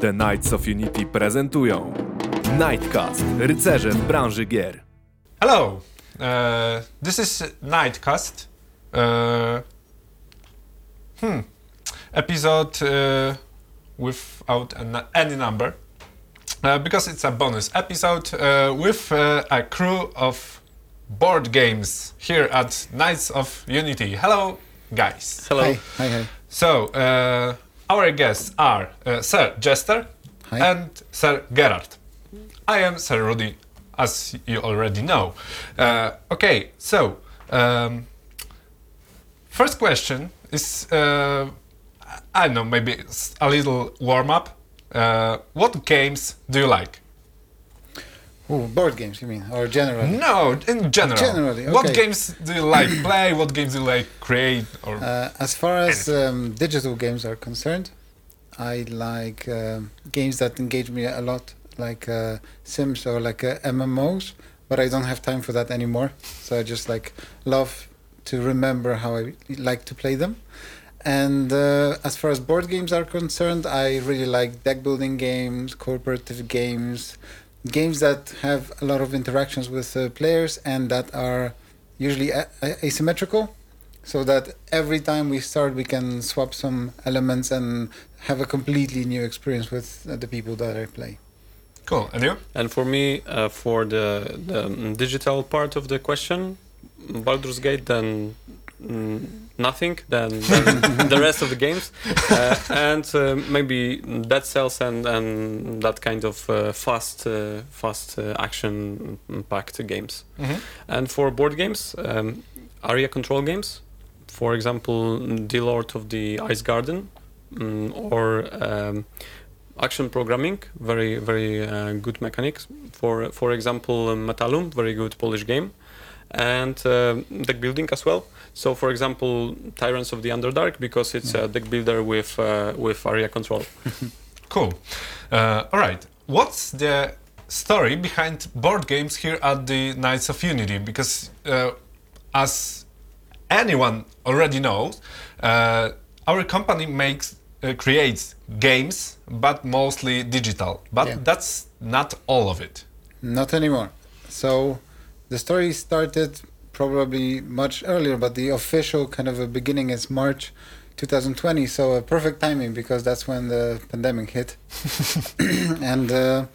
The Knights of Unity prezentują Nightcast, rycerze w branży gier. Hello, uh, this is Nightcast. Uh, hmm, episode uh, without an, any number uh, because it's a bonus episode uh, with uh, a crew of board games here at Knights of Unity. Hello, guys. Hello. Hi, hi, hi. So, uh, our guests are uh, Sir Jester Hi. and Sir Gerard. I am Sir Rudy, as you already know. Uh, okay, so, um, first question is uh, I don't know, maybe a little warm up. Uh, what games do you like? Oh, board games, you mean, or generally? No, in general. Generally, okay. What games do you like play? What games do you like create? Or Uh, as far as um, digital games are concerned, I like um, games that engage me a lot, like uh, Sims or like uh, MMOs. But I don't have time for that anymore, so I just like love to remember how I like to play them. And uh, as far as board games are concerned, I really like deck building games, cooperative games, games that have a lot of interactions with uh, players and that are usually a- a- asymmetrical so that every time we start we can swap some elements and have a completely new experience with uh, the people that I play. cool. And you? And for me, uh, for the, the mm, digital part of the question, Baldur's Gate, then mm, nothing, than, then the rest of the games, uh, and uh, maybe Dead Cells and, and that kind of uh, fast, uh, fast uh, action-packed games. Mhm. And for board games, um, area control games, for example, The Lord of the Ice Garden, mm, or um, action programming, very very uh, good mechanics. For for example, Metalum, very good Polish game, and uh, deck building as well. So, for example, Tyrants of the Underdark, because it's a deck builder with uh, with area control. Cool. Uh, all right. What's the story behind board games here at the Knights of Unity? Because uh, as anyone already knows, uh, our company makes uh, creates games, but mostly digital. But Yeah. that's not all of it. Not anymore. So the story started probably much earlier, but the official kind of a beginning is March 2020. So a perfect timing because that's when the pandemic hit. and uh,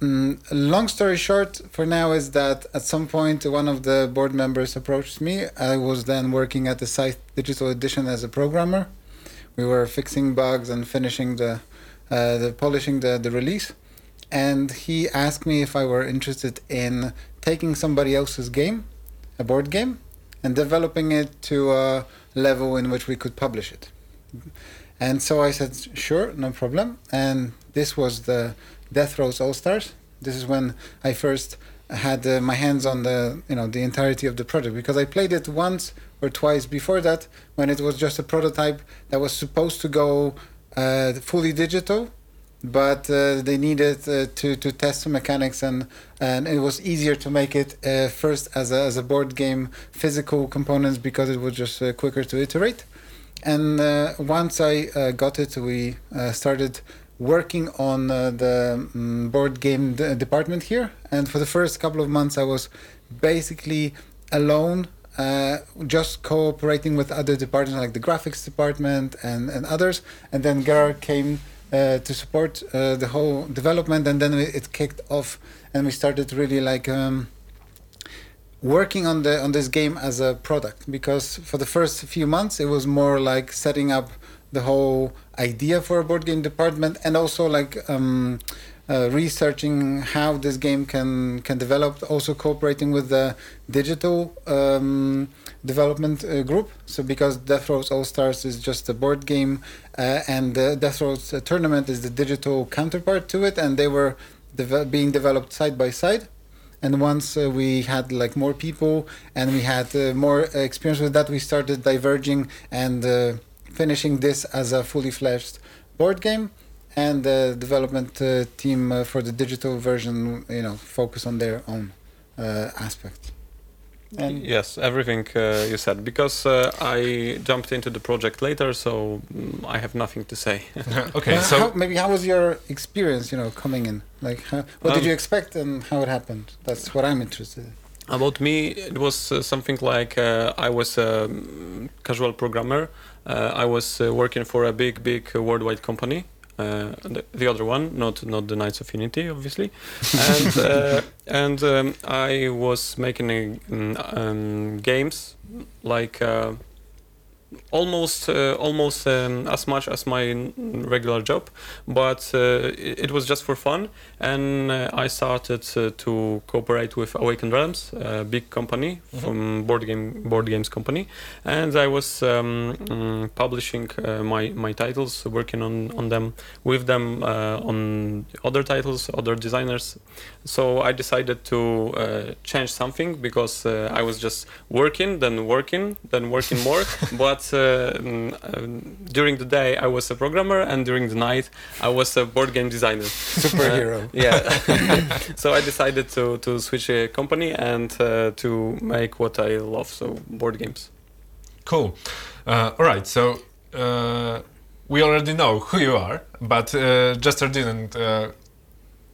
mm, long story short, for now, is that at some point one of the board members approached me. I was then working at the Scythe Digital Edition as a programmer. We were fixing bugs and finishing the, uh, the polishing the, the release and he asked me if I were interested in taking somebody else's game, a board game, and developing it to a level in which we could publish it. And so I said, sure, no problem. And this was the Death Roads All Stars. This is when I first had uh, my hands on the you know the entirety of the project because I played it once or twice before that when it was just a prototype that was supposed to go uh, fully digital but uh, they needed uh, to to test some mechanics and and it was easier to make it uh, first as a as a board game physical components because it was just uh, quicker to iterate. And uh, once I uh, got it we started working on the mm board game d- department here. And for the first couple of months I was basically alone uh, just cooperating with other departments like the graphics department and, and others. And then Gerard came uh, to support uh, the whole development and then it kicked off and we started really like um, working on the on this game as a product because for the first few months it was more like setting up the whole idea for a board game department and also like um, uh, researching how this game can can develop also cooperating with the digital um, development uh, group. So because death Roads all stars is just a board game uh, and the death Roads uh, tournament is the digital counterpart to it and they were being developed side by side. And once uh, we had like more people and we had more experience with that we started diverging and finishing this as a fully fledged board game and the development uh, team uh, for the digital version you know focus on their own uh, aspect And Yes, everything uh, you said. Because uh, I jumped into the project later, so mm, I have nothing to say. okay, so how, maybe how was your experience? You know, coming in. Like, how, what did Um, you expect and how it happened? That's what I'm interested in. About me, it was uh, something like uh, I was a mm, casual programmer. Uh, I was uh, working for a big, big worldwide company. Uh, the, the other one, not not the Knights of Unity, obviously, and uh, and um, I was making a, mm, um, games like uh, almost uh, almost um, as much as my regular job, but uh, it, was just for fun. And uh, I started uh, to cooperate with Awaken Realms, a big company from board game board games company, and I was um, mm, publishing uh, my my titles, working on on them with them uh, on other titles, other designers. So I decided to uh, change something because uh, I was just working, then working, then working more. but uh, mm, during the day I was a programmer, and during the night I was a board game designer. Superhero. Yeah. so I decided to to switch a company and uh, to make what I love, so board games. Cool. Uh, all right. So uh, we already know who you are, but uh, Jester didn't uh,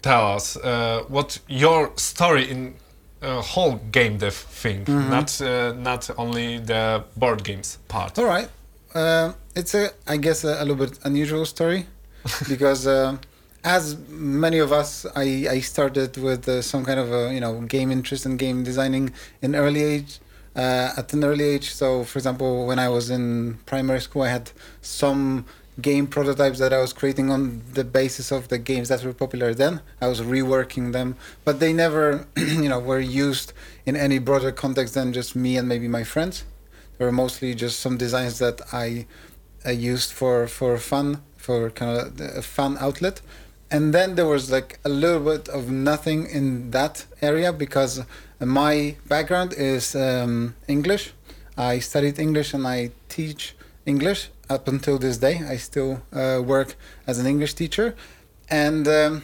tell us uh, what your story in uh, whole game dev thing, not uh, not only the board games part. All right. Uh, it's a, I guess, a, a little bit unusual story because, uh, as many of us, I, I started with uh, some kind of a you know game interest in game designing in early age. Uh, at an early age, so for example, when I was in primary school, I had some game prototypes that I was creating on the basis of the games that were popular then. I was reworking them, but they never, you know, were used in any broader context than just me and maybe my friends. They were mostly just some designs that I, I used for for fun, for kind of a fun outlet. And then there was like a little bit of nothing in that area because my background is um, English. I studied English and I teach English up until this day. I still uh, work as an English teacher, and um,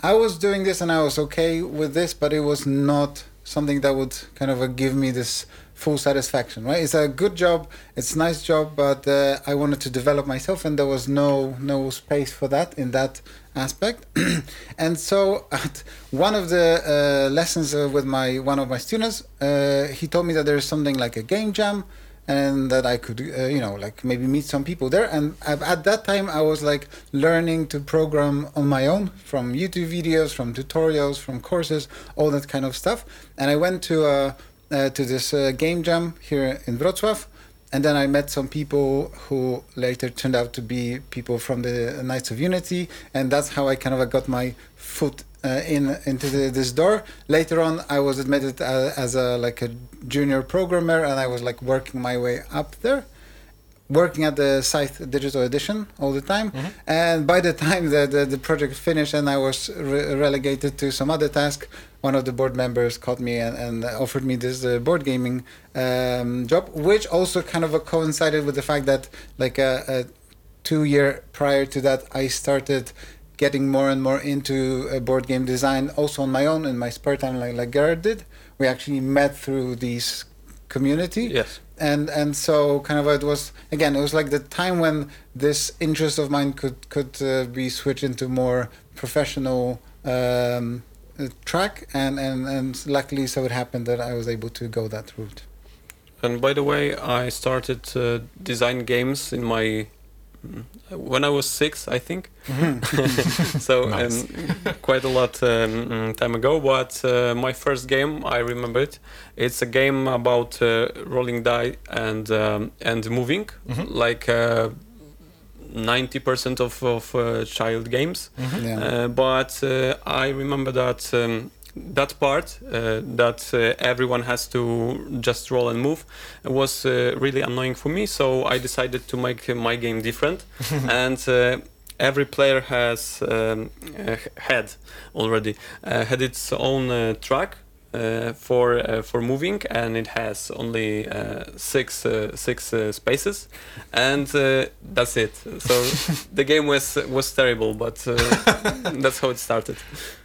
I was doing this and I was okay with this, but it was not something that would kind of uh, give me this full satisfaction. Right? It's a good job, it's a nice job, but uh, I wanted to develop myself, and there was no no space for that in that aspect. and so, at one of the uh, lessons uh, with my one of my students, uh, he told me that there's something like a game jam and that I could, uh, you know, like maybe meet some people there. And at at that time, I was like learning to program on my own from YouTube videos, from tutorials, from courses, all that kind of stuff. And I went to uh, uh, to this uh, game jam here in Wrocław. And then I met some people who later turned out to be people from the Knights of Unity, and that's how I kind of got my foot uh, in into the, this door. Later on, I was admitted uh, as a like a junior programmer, and I was like working my way up there, working at the Scythe Digital Edition all the time. And by the time the, the, the project finished and I was re- relegated to some other task, one of the board members called me and, and offered me this uh, board gaming um, job, which also kind of uh, coincided with the fact that like a, a two year prior to that, I started getting more and more into uh, board game design also on my own in my spare time like, like Garrett did. We actually met through these community Yes. and and so kind of it was again it was like the time when this interest of mine could could uh, be switched into more professional um, uh, track and, and and luckily so it happened that I was able to go that route And by the way, I started uh, design games in my when I was six, I think. so Nice. um, quite a lot um, mm, time ago. But uh, my first game, I remember it. It's a game about uh, rolling die and um, and moving, like ninety percent of of uh, child games. yeah Uh, but uh, I remember that um, that part uh, that uh, everyone has to just roll and move was uh, really annoying for me. So I decided to make my game different, and uh, every player has um, had already uh, had its own uh, track. Uh, for uh, for moving and it has only uh, six uh, six uh, spaces and uh, that's it so the game was was terrible but uh, that's how it started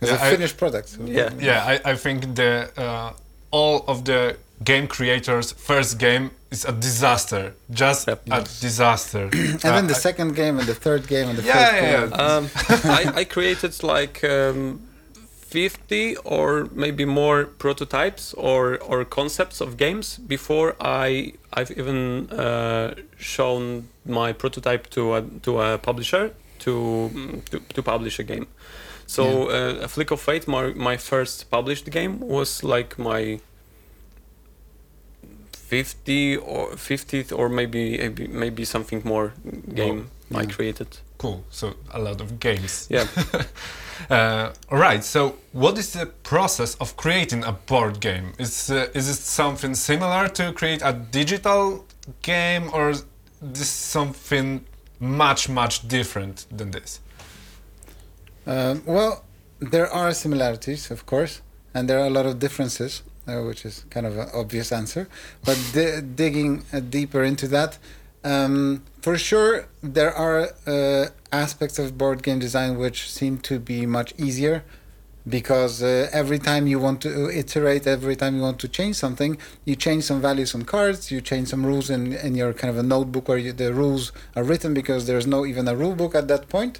it's Yeah, a I- finished product so yeah Yeah, I, I think the uh, all of the game creator's first game is a disaster, just Yep. a disaster. And then the Uh, second game and the third game and the Yeah, fourth yeah, game. yeah. Um, I, I created like um, 50 or maybe more prototypes or, or concepts of games before I I've even uh, shown my prototype to a, to a publisher to, to to publish a game. So uh, a Flick of Faith, my my first published game was like my 50 or 50th or maybe maybe, something more game I Yeah. created. cool. So a lot of games. Yeah. Uh, right. So, what is the process of creating a board game? Is uh, is it something similar to create a digital game, or is this something much much different than this? Um, well, there are similarities, of course, and there are a lot of differences, uh, which is kind of an obvious answer. But di- digging uh, deeper into that, um, for sure, there are uh, aspects of board game design which seem to be much easier. Because uh, every time you want to iterate, every time you want to change something, you change some values on cards, you change some rules in, in your kind of a notebook where you, the rules are written because there's no even a rule book at that point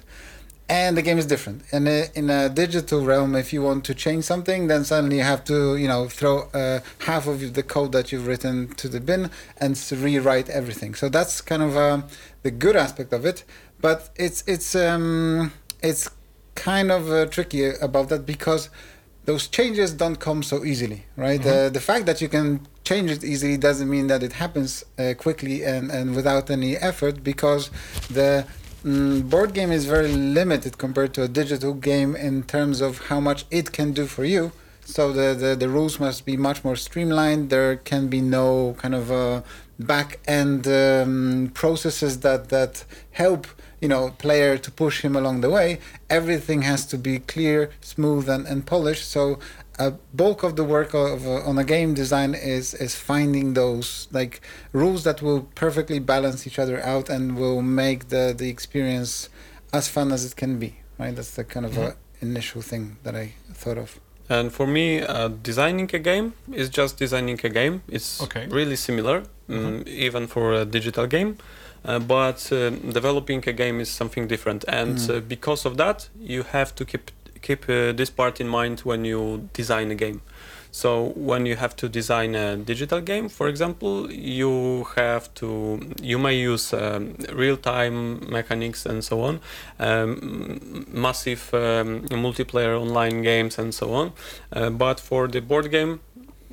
and the game is different. And uh, in a digital realm, if you want to change something, then suddenly you have to, you know, throw uh, half of the code that you've written to the bin and rewrite everything. So that's kind of um, the good aspect of it. But it's it's um, it's kind of uh, tricky about that because those changes don't come so easily, right? Uh, the fact that you can change it easily doesn't mean that it happens uh, quickly and, and without any effort because the mm, board game is very limited compared to a digital game in terms of how much it can do for you. So the, the, the rules must be much more streamlined. There can be no kind of uh, back end um, processes that, that help you know player to push him along the way. Everything has to be clear, smooth, and, and polished. So a bulk of the work of uh, on a game design is is finding those like rules that will perfectly balance each other out and will make the the experience as fun as it can be. Right, that's the kind of uh, initial thing that I thought of. And for me, uh, designing a game is just designing a game. It's Okay. really similar, mm, even for a digital game. Uh, but uh, developing a game is something different, and Mm. uh, because of that, you have to keep keep uh, this part in mind when you design a game. So when you have to design a digital game, for example, you have to you may use um, real-time mechanics and so on, um, massive um, multiplayer online games and so on. Uh, but for the board game,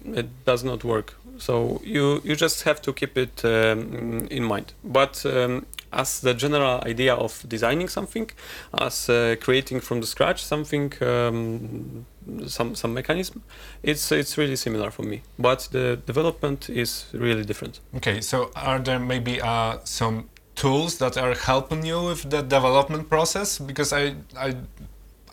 it does not work. So you you just have to keep it um, in mind. But um, as the general idea of designing something, as uh, creating from the scratch something, um, some some mechanism, it's it's really similar for me. But the development is really different. Okay, so are there maybe uh, some tools that are helping you with the development process? Because I, I,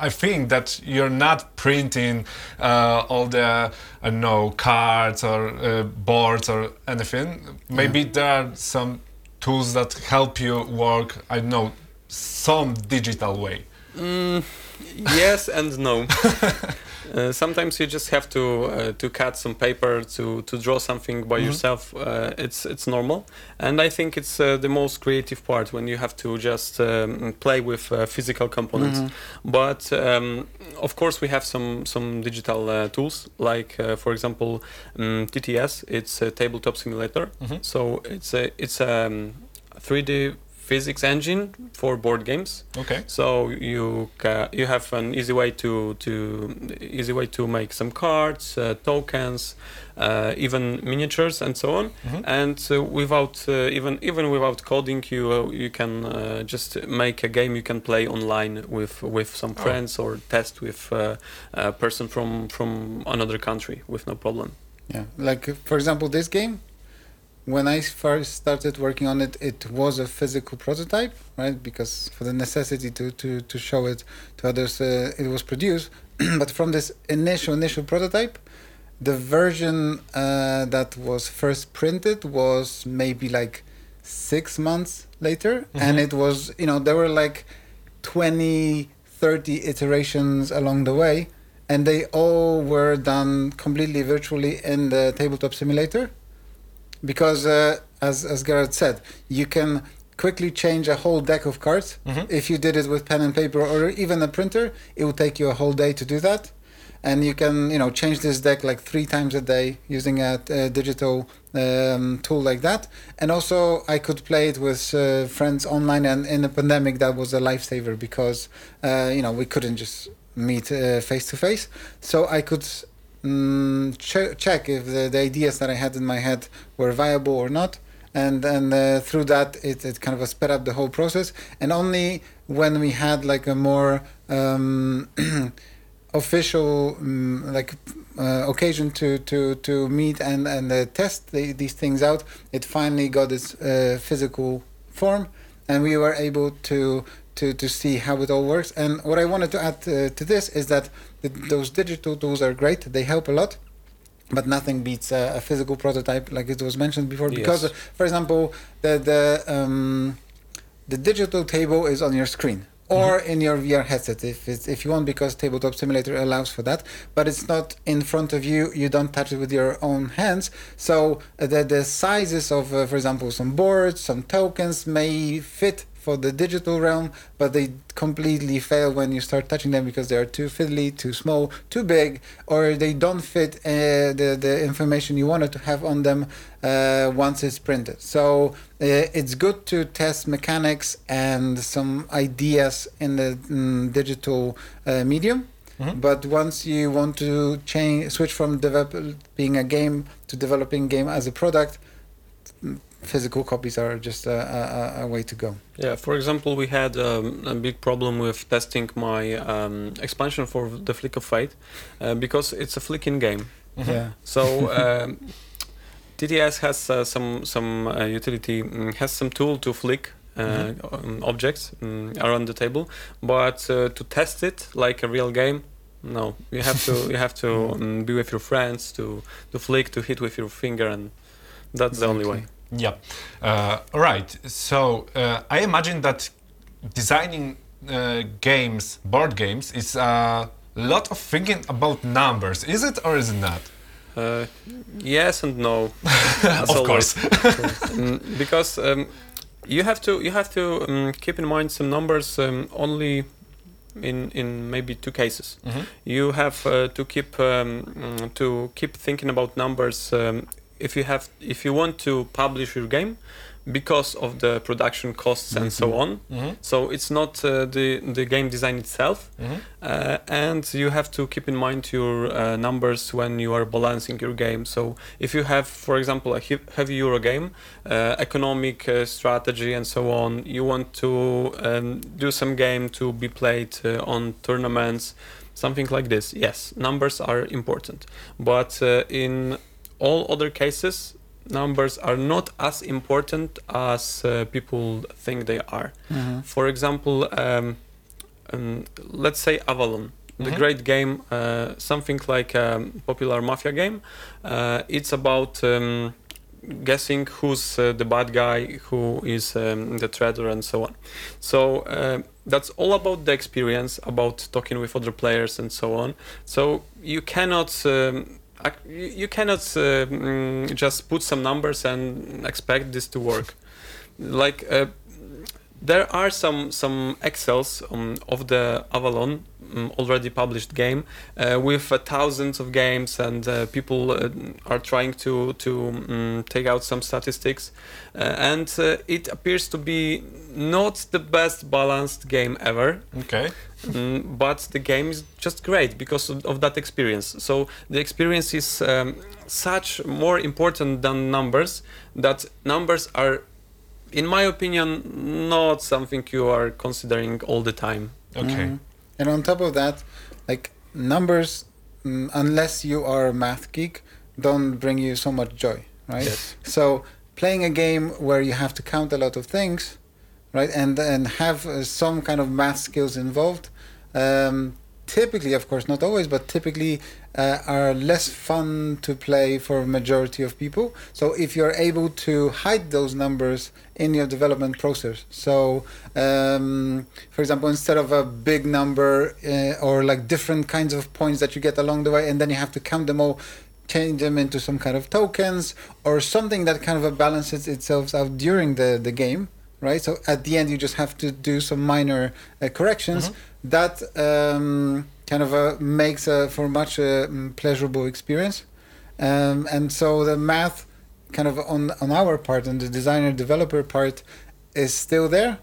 I think that you're not printing uh, all the I don't know cards or uh, boards or anything. Maybe there are some tools that help you work. I don't know some digital way. Mm, yes and no. uh, sometimes you just have to uh, to cut some paper to to draw something by Mhm. yourself. Uh, it's it's normal, and I think it's uh, the most creative part when you have to just um, play with uh, physical components. But um, of course, we have some some digital uh, tools like, uh, for example, um, TTS. It's a tabletop simulator. Mhm. So it's a it's a um, 3D physics engine for board games. Okay. So you ca- you have an easy way to to easy way to make some cards, uh, tokens, uh, even miniatures, and so on. Mhm. And uh, without uh, even even without coding, you uh, you can uh, just make a game you can play online with with some Oh. friends or test with a person from from another country with no problem. Yeah, like for example, this game. When I first started working on it, it was a physical prototype, right? Because for the necessity to to, to show it to others, uh, it was produced. but from this initial initial prototype, the version uh, that was first printed was maybe like six months later, and Mhm. it was you know there were like 20, 30 iterations along the way and they all were done completely virtually in the tabletop simulator because uh, as as Garrett said you can quickly change a whole deck of cards. Mhm. if you did it with pen and paper or even a printer it would take you a whole day to do that. And you can you know change this deck like three times a day using a, a digital um, tool like that. And also i could play it with uh, friends online and in the pandemic that was a lifesaver because uh, you know we couldn't just meet uh, face to face. So i could mm, ch- check if the, the ideas that i had in my head were viable or not. And and uh, through that it, it kind of sped up the whole process. And only when we had like a more um, official um, like uh, occasion to to to meet and and uh, test the, these things out it finally got its uh, physical form. And we were able to to to see how it all works. And what i wanted to add uh, to this is that those digital tools are great. They help a lot but nothing beats a, a physical prototype like it was mentioned before. Because Yes. uh, for example the the um, the digital table is on your screen or in your VR headset if it's, if you want because tabletop simulator allows for that but it's not in front of you. You don't touch it with your own hands. So uh, the the sizes of uh, for example some boards some tokens may fit for the digital realm but they completely fail when you start touching them because they are too fiddly too small too big or they don't fit uh, the the information you wanted to have on them uh, once it's printed so uh, it's good to test mechanics and some ideas in the mm, digital uh, medium Mhm. but once you want to change switch from developing a game to developing game as a product physical copies are just a, a, a- a way to go Yeah, for example, we had um, a big problem with testing my um, expansion for the Flick of Faith uh, because it's a flicking game. Mhm. yeah So um, TTS has uh, some some uh, utility mm, has some tool to flick uh, um, objects mm, around the table, but uh, to test it like a real game, no. You have to you have to um, be with your friends to to flick to hit with your finger, and that's the only way. Yeah. Uh, all right. So uh, I imagine that designing uh, games, board games, is a lot of thinking about numbers. Is it or is it not? Uh, yes and no. of always. course. Mm, because um, you have to you have to um, keep in mind some numbers um, only in in maybe two cases. Mhm. You have uh, to keep um, mm, to keep thinking about numbers um, if you have if you want to publish your game because of the production costs and so on. Mhm. So it's not uh, the the game design itself, Mhm. uh, and you have to keep in mind your uh, numbers when you are balancing your game. So if you have, for example, a he- heavy Euro game, uh, economic uh, strategy and so on, you want to um, do some game to be played uh, on tournaments, something like this. Yes, numbers are important, but uh, in all other cases. Numbers are not as important as uh, people think they are. For example, um, um, let's say Avalon, the Mhm. great game, uh, something like a popular mafia game. Uh, it's about um, guessing who's uh, the bad guy, who is um, the traitor, and so on. So uh, that's all about the experience, about talking with other players, and so on. So you cannot. You cannot uh, mm, just put some numbers and expect this to work. Like uh, there are some some excels um, of the Avalon um, already published game uh, with uh, thousands of games and uh, people uh, are trying to to um, take out some statistics and it appears to be not the best balanced game ever Okay. Mm, but the game is just great because of, of that experience. So the experience is um, such more important than numbers that numbers are, in my opinion, not something you are considering all the time. Okay. Mhm. And on top of that, like numbers, mm, unless you are a math geek, don't bring you so much joy, right? Yes. So playing a game where you have to count a lot of things, right, and and have uh, some kind of math skills involved. Um, typically, of course, not always, but typically uh, are less fun to play for majority of people. So if you're able to hide those numbers in your development process, so um, for example, instead of a big number uh, or like different kinds of points that you get along the way, and then you have to count them all, change them into some kind of tokens or something that kind of balances itself out during the the game right? So at the end, you just have to do some minor uh, corrections. That um, kind of uh, makes uh, for much uh, mm, pleasurable experience. Um, and so the math, kind of on on our part and the designer developer part, is still there,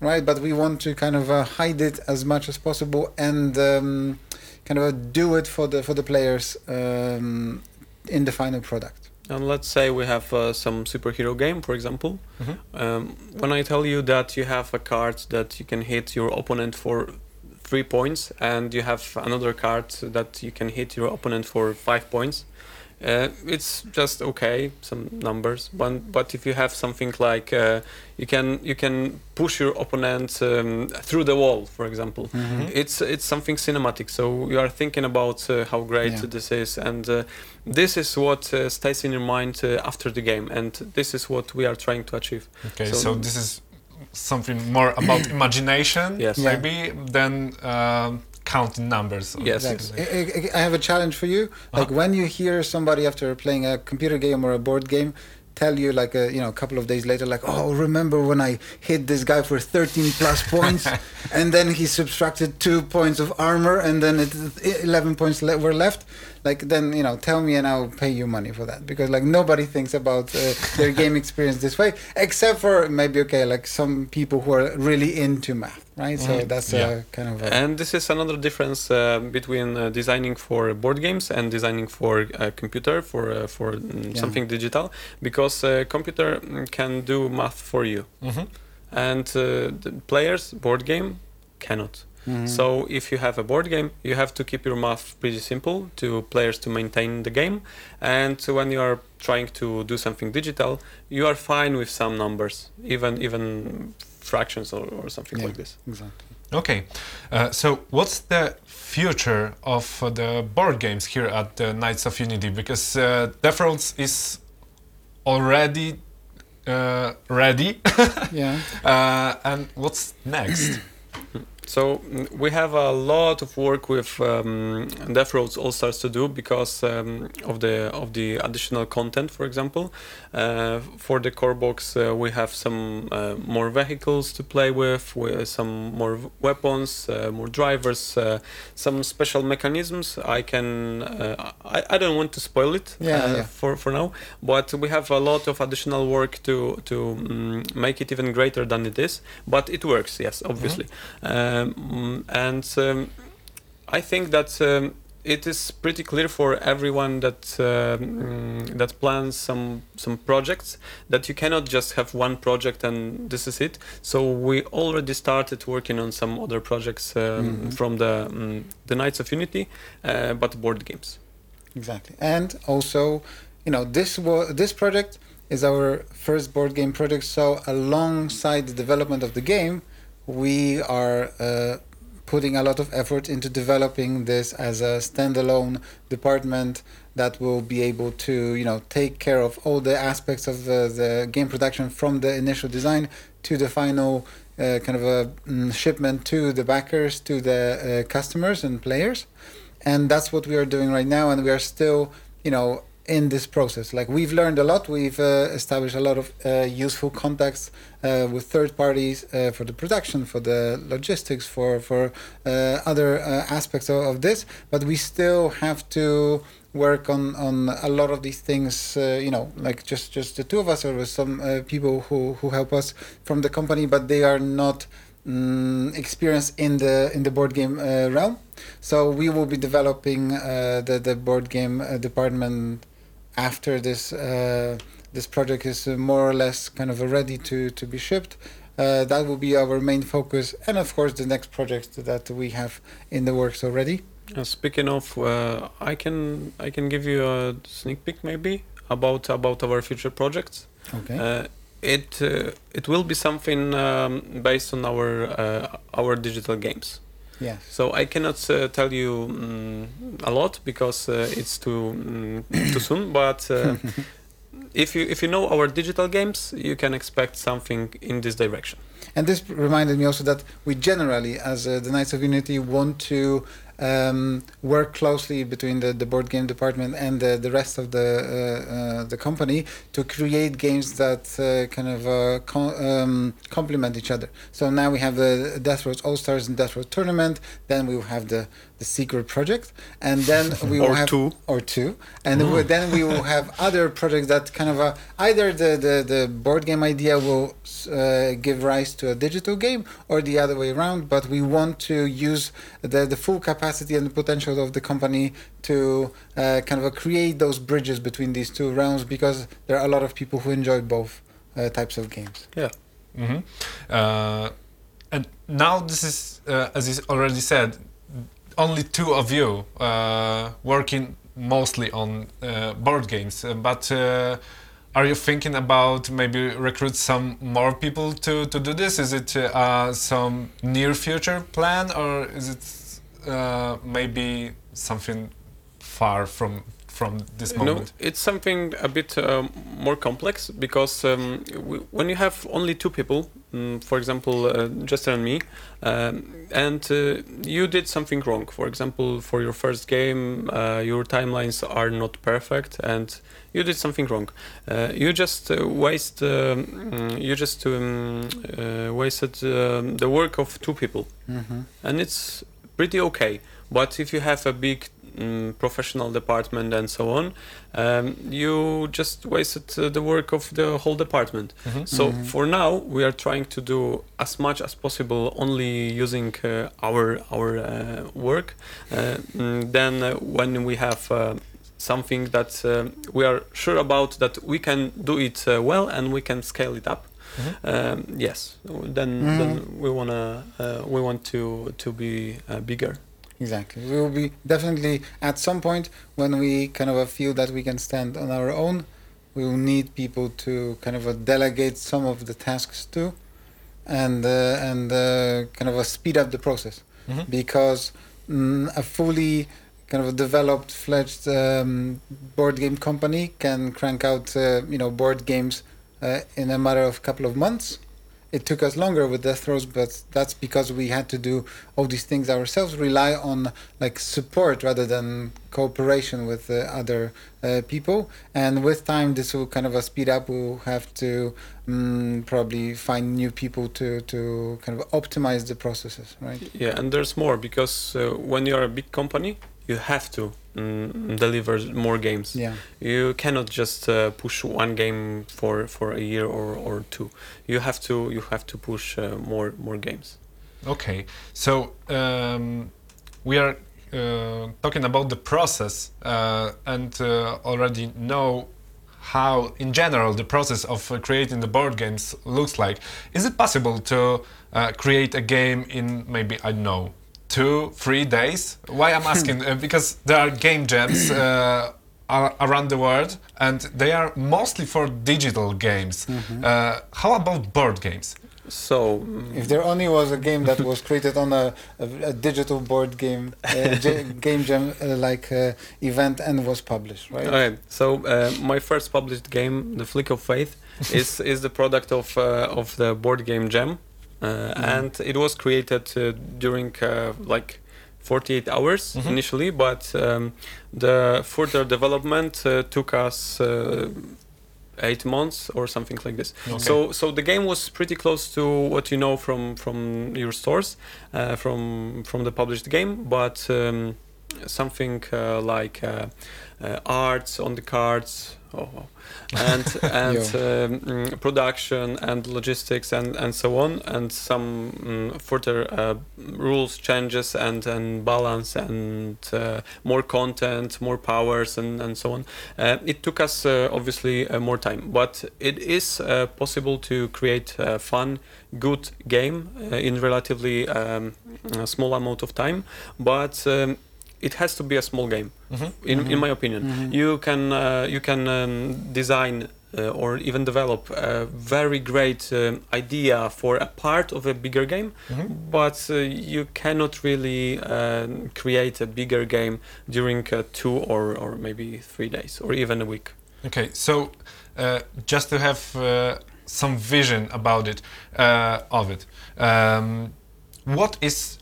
right? But we want to kind of uh, hide it as much as possible and um, kind of uh, do it for the for the players um, in the final product. And let's say we have uh, some superhero game, for example. Mhm. Um, when I tell you that you have a card that you can hit your opponent for three points, and you have another card that you can hit your opponent for five points, uh, it's just okay, some numbers. But but if you have something like uh, you can you can push your opponent um, through the wall, for example, it's it's something cinematic. So you are thinking about uh, how great Yeah. this is, and uh, this is what uh, stays in your mind uh, after the game, and this is what we are trying to achieve. Okay, So- so, this is something more about imagination, Yes. Yeah. maybe, than um, counting numbers. Yes. Exactly. I, I- I have a challenge for you. Like when you hear somebody after playing a computer game or a board game tell you like a you know a couple of days later like oh remember when I hit this guy for 13 plus points and then he subtracted two points of armor and then it 11 points le- were left like then you know tell me and I'll pay you money for that because like nobody thinks about uh, their game experience this way except for maybe okay like some people who are really into math right so Mhm. that's Yeah. kind of a, And this is another difference uh, between uh, designing for board games and designing for a computer for uh, for mm, Yeah. something digital, because uh, computer can do math for you, Mhm. and uh, the players board game cannot. Mhm. So if you have a board game, you have to keep your math pretty simple to players to maintain the game, and when you are trying to do something digital, you are fine with some numbers, even even fractions or, or something Yeah. like this. exactly Okay, uh, so what's the future of the board games here at the Knights of Unity? Because uh, Death Roads is already uh, ready, yeah uh, and what's next? So mm, we have a lot of work with um, Death Roads All Stars to do because um, of the of the additional content. For example, uh, for the core box, uh, we have some uh, more vehicles to play with, with some more weapons, uh, more drivers, uh, some special mechanisms. I can uh, I, I don't want to spoil it Yeah, yeah. for for now, but we have a lot of additional work to to um, make it even greater than it is. But it works, yes, obviously. Um, mm, and um, I think that um, it is pretty clear for everyone that mm, that plans some some projects that you cannot just have one project and this is it. So we already started working on some other projects um, Mhm. from the um, the Knights of Unity, uh, but board games. Exactly, and also, you know, this was this project is our first board game project. So alongside the development of the game, we are uh, putting a lot of effort into developing this as a standalone department that will be able to, you know, take care of all the aspects of the, the game production from the initial design to the final uh, kind of a mm, shipment to the backers, to the uh, customers and players. And that's what we are doing right now and we are still you know in this process. Like we've learned a lot. We've uh, established a lot of uh, useful contacts uh, with third parties uh, for the production for the logistics for for uh, other uh, aspects of, of this. But we still have to work on on a lot of these things you know like just just the two of us or with some people who who help us from the company but they are not mm, experienced in the in the board game realm. So we will be developing the the board game department after this uh, this project is more or less kind of ready to to be shipped. Uh, that will be our main focus, and of course the next project that we have in the works already. Uh, speaking of, uh, I can I can give you a sneak peek maybe about about our future projects. Okay. Uh, it uh, it will be something um, based on our uh, our digital games. Yes. So I cannot uh, tell you mm, a lot because uh, it's too mm, too soon. But uh, if you if you know our digital games, you can expect something in this direction. And this reminded me also that we generally, as uh, the Knights of Unity, want to um, work closely between the, the board game department and the, the rest of the uh, uh, the company to create games that uh, kind of uh, um, complement each other. So now we have the Death Road All Stars and Death Road Tournament. Then we will have the the Secret Project, and then we will Or have two. or two, and we- then we will have other projects that kind of uh, either the, the, the board game idea will uh, give rise to a digital game or the other way around. But we want to use the, the full capacity and the potential of the company to uh, kind of uh, create those bridges between these two realms because there are a lot of people who enjoy both uh, types of games. Yeah. hmm Uh, and now this is, uh, as is already said, only two of you uh, working mostly on uh, board games. Uh, but are you thinking about maybe recruit some more people to, to do this? Is it uh, some near future plan, or is it uh, maybe something far from from this No, it's something a bit um, more complex because um, w- when you have only two people, mm, for example, uh, Jester and me, um, and uh, you did something wrong. For example, for your first game, uh, your timelines are not perfect, and you did something wrong. Uh, you just uh, waste, um, mm, you just um, uh, wasted um, the work of two people Mm-hmm. and it's pretty okay. But if you have a big mm, professional department and so on, um, you just wasted uh, the work of the whole department. Mhm. So Mhm. for now, we are trying to do as much as possible only using uh, our our uh, work. Uh, mm, then uh, when we have uh, something that uh, we are sure about that we can do it uh, well and we can scale it up. Mhm. Um, yes, then then we wanna uh, we want to to be uh, bigger. Exactly. We will be definitely at some point when we kind of feel that we can stand on our own, we will need people to kind of delegate some of the tasks to, and uh, and uh, kind of speed up the process Mhm. because mm, a fully kind of developed fledged um, board game company can crank out uh, you know board games uh, in a matter of couple of months. It took us longer with Death Roads, but that's because we had to do all these things ourselves, rely on like support rather than cooperation with uh, other uh, people. And with time, this will kind of a speed up. We'll have to um, probably find new people to to kind of optimize the processes, right? Yeah, and there's more because uh, when you're a big company, you have to mm, deliver more games. Yeah. You cannot just uh, push one game for for a year or, or two. You have to you have to push uh, more more games. Okay, so um, we are uh, talking about the process uh, and uh, already know how, in general, the process of uh, creating the board games looks like. Is it possible to uh, create a game in maybe I don't know two, three days? Why I'm asking uh, because there are game jams. Uh, around the world and they are mostly for digital games uh, how about board games So mm, If there only was a game that was created on a, a, a digital board game, uh, j- game jam uh, like uh, event and was published, right? Okay, so uh, my first published game, The Flick of Faith, is is the product of uh, of the board game Jam, uh, and it was created uh, during uh, like 48 hours Mhm. initially, but um, the further development uh, took us. Uh, eight months or something like this Okay. so so the game was pretty close to what you know from from your stores uh, from from the published game but um, something uh, like uh, uh, arts on the cards oh, and and um, mm, production and logistics and and so on and some mm, further uh, rules changes and and balance and uh, more content more powers and and so on. Uh, it took us uh, obviously uh, more time but it is uh, possible to create a fun good game uh, in relatively um, a small amount of time. But um, it has to be a small game Mhm. in, in Mhm. my opinion Mhm. you can uh, you can um, design uh, or even develop a very great um, idea for a part of a bigger game, Mhm. but uh, you cannot really um create a bigger game during uh, two or, or maybe three days or even a week. Okay, so uh, just to have uh, some vision about it, uh, of it, um, what is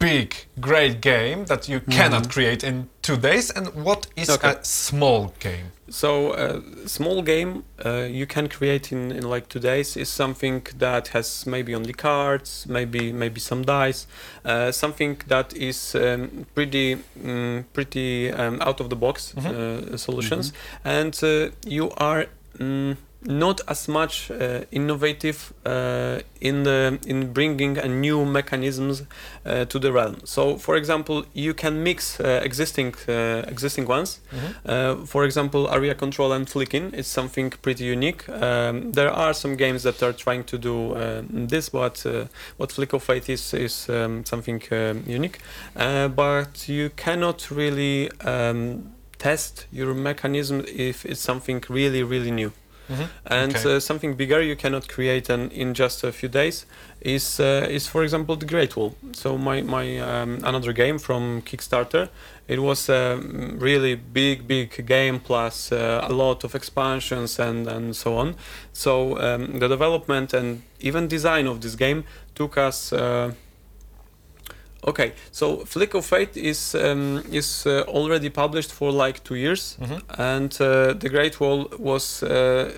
big, great game that you cannot create in two days, and what is Okay. a small game? So a small game uh, you can create in, in like two days is something that has maybe only cards, maybe maybe some dice, uh, something that is um, pretty mm, pretty um, out of the box uh, solutions, and uh, you are. Not as much uh, innovative uh, in the in bringing a new mechanisms uh, to the realm. So, for example, you can mix uh, existing uh, existing ones. Uh, for example, area control and flicking is something pretty unique. Um, there are some games that are trying to do this, but uh, what Flick of Faith is is um, something um unique. Uh, but you cannot really um, test your mechanism if it's something really really new and Okay. uh, something bigger you cannot create an, in just a few days is uh, is for example the Great Wall. So my my um, another game from Kickstarter. It was a really big big game plus uh, a lot of expansions and and so on. So um, the development and even design of this game took us. Okay, so Flick of Faith is um, is uh, already published for like two years, Mhm. and uh, the Great Wall was uh,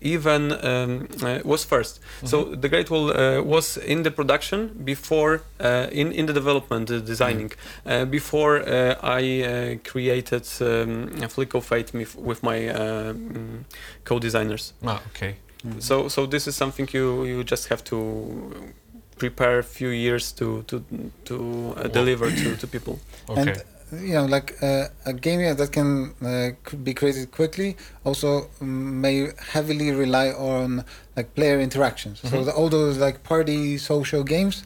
even um, uh, was 1st So the Great Wall uh, was in the production before uh, in in the development, the designing uh, before uh, I uh, created um, Flick of Faith with, with my mm, co-designers. Ah, okay. So so this is something you you just have to prepare a few years to to to uh, deliver to, to people. Okay. And you know, like uh, a game yeah, that can uh, be created quickly also mm, may heavily rely on like player interactions. So Mhm. the, all those like party social games,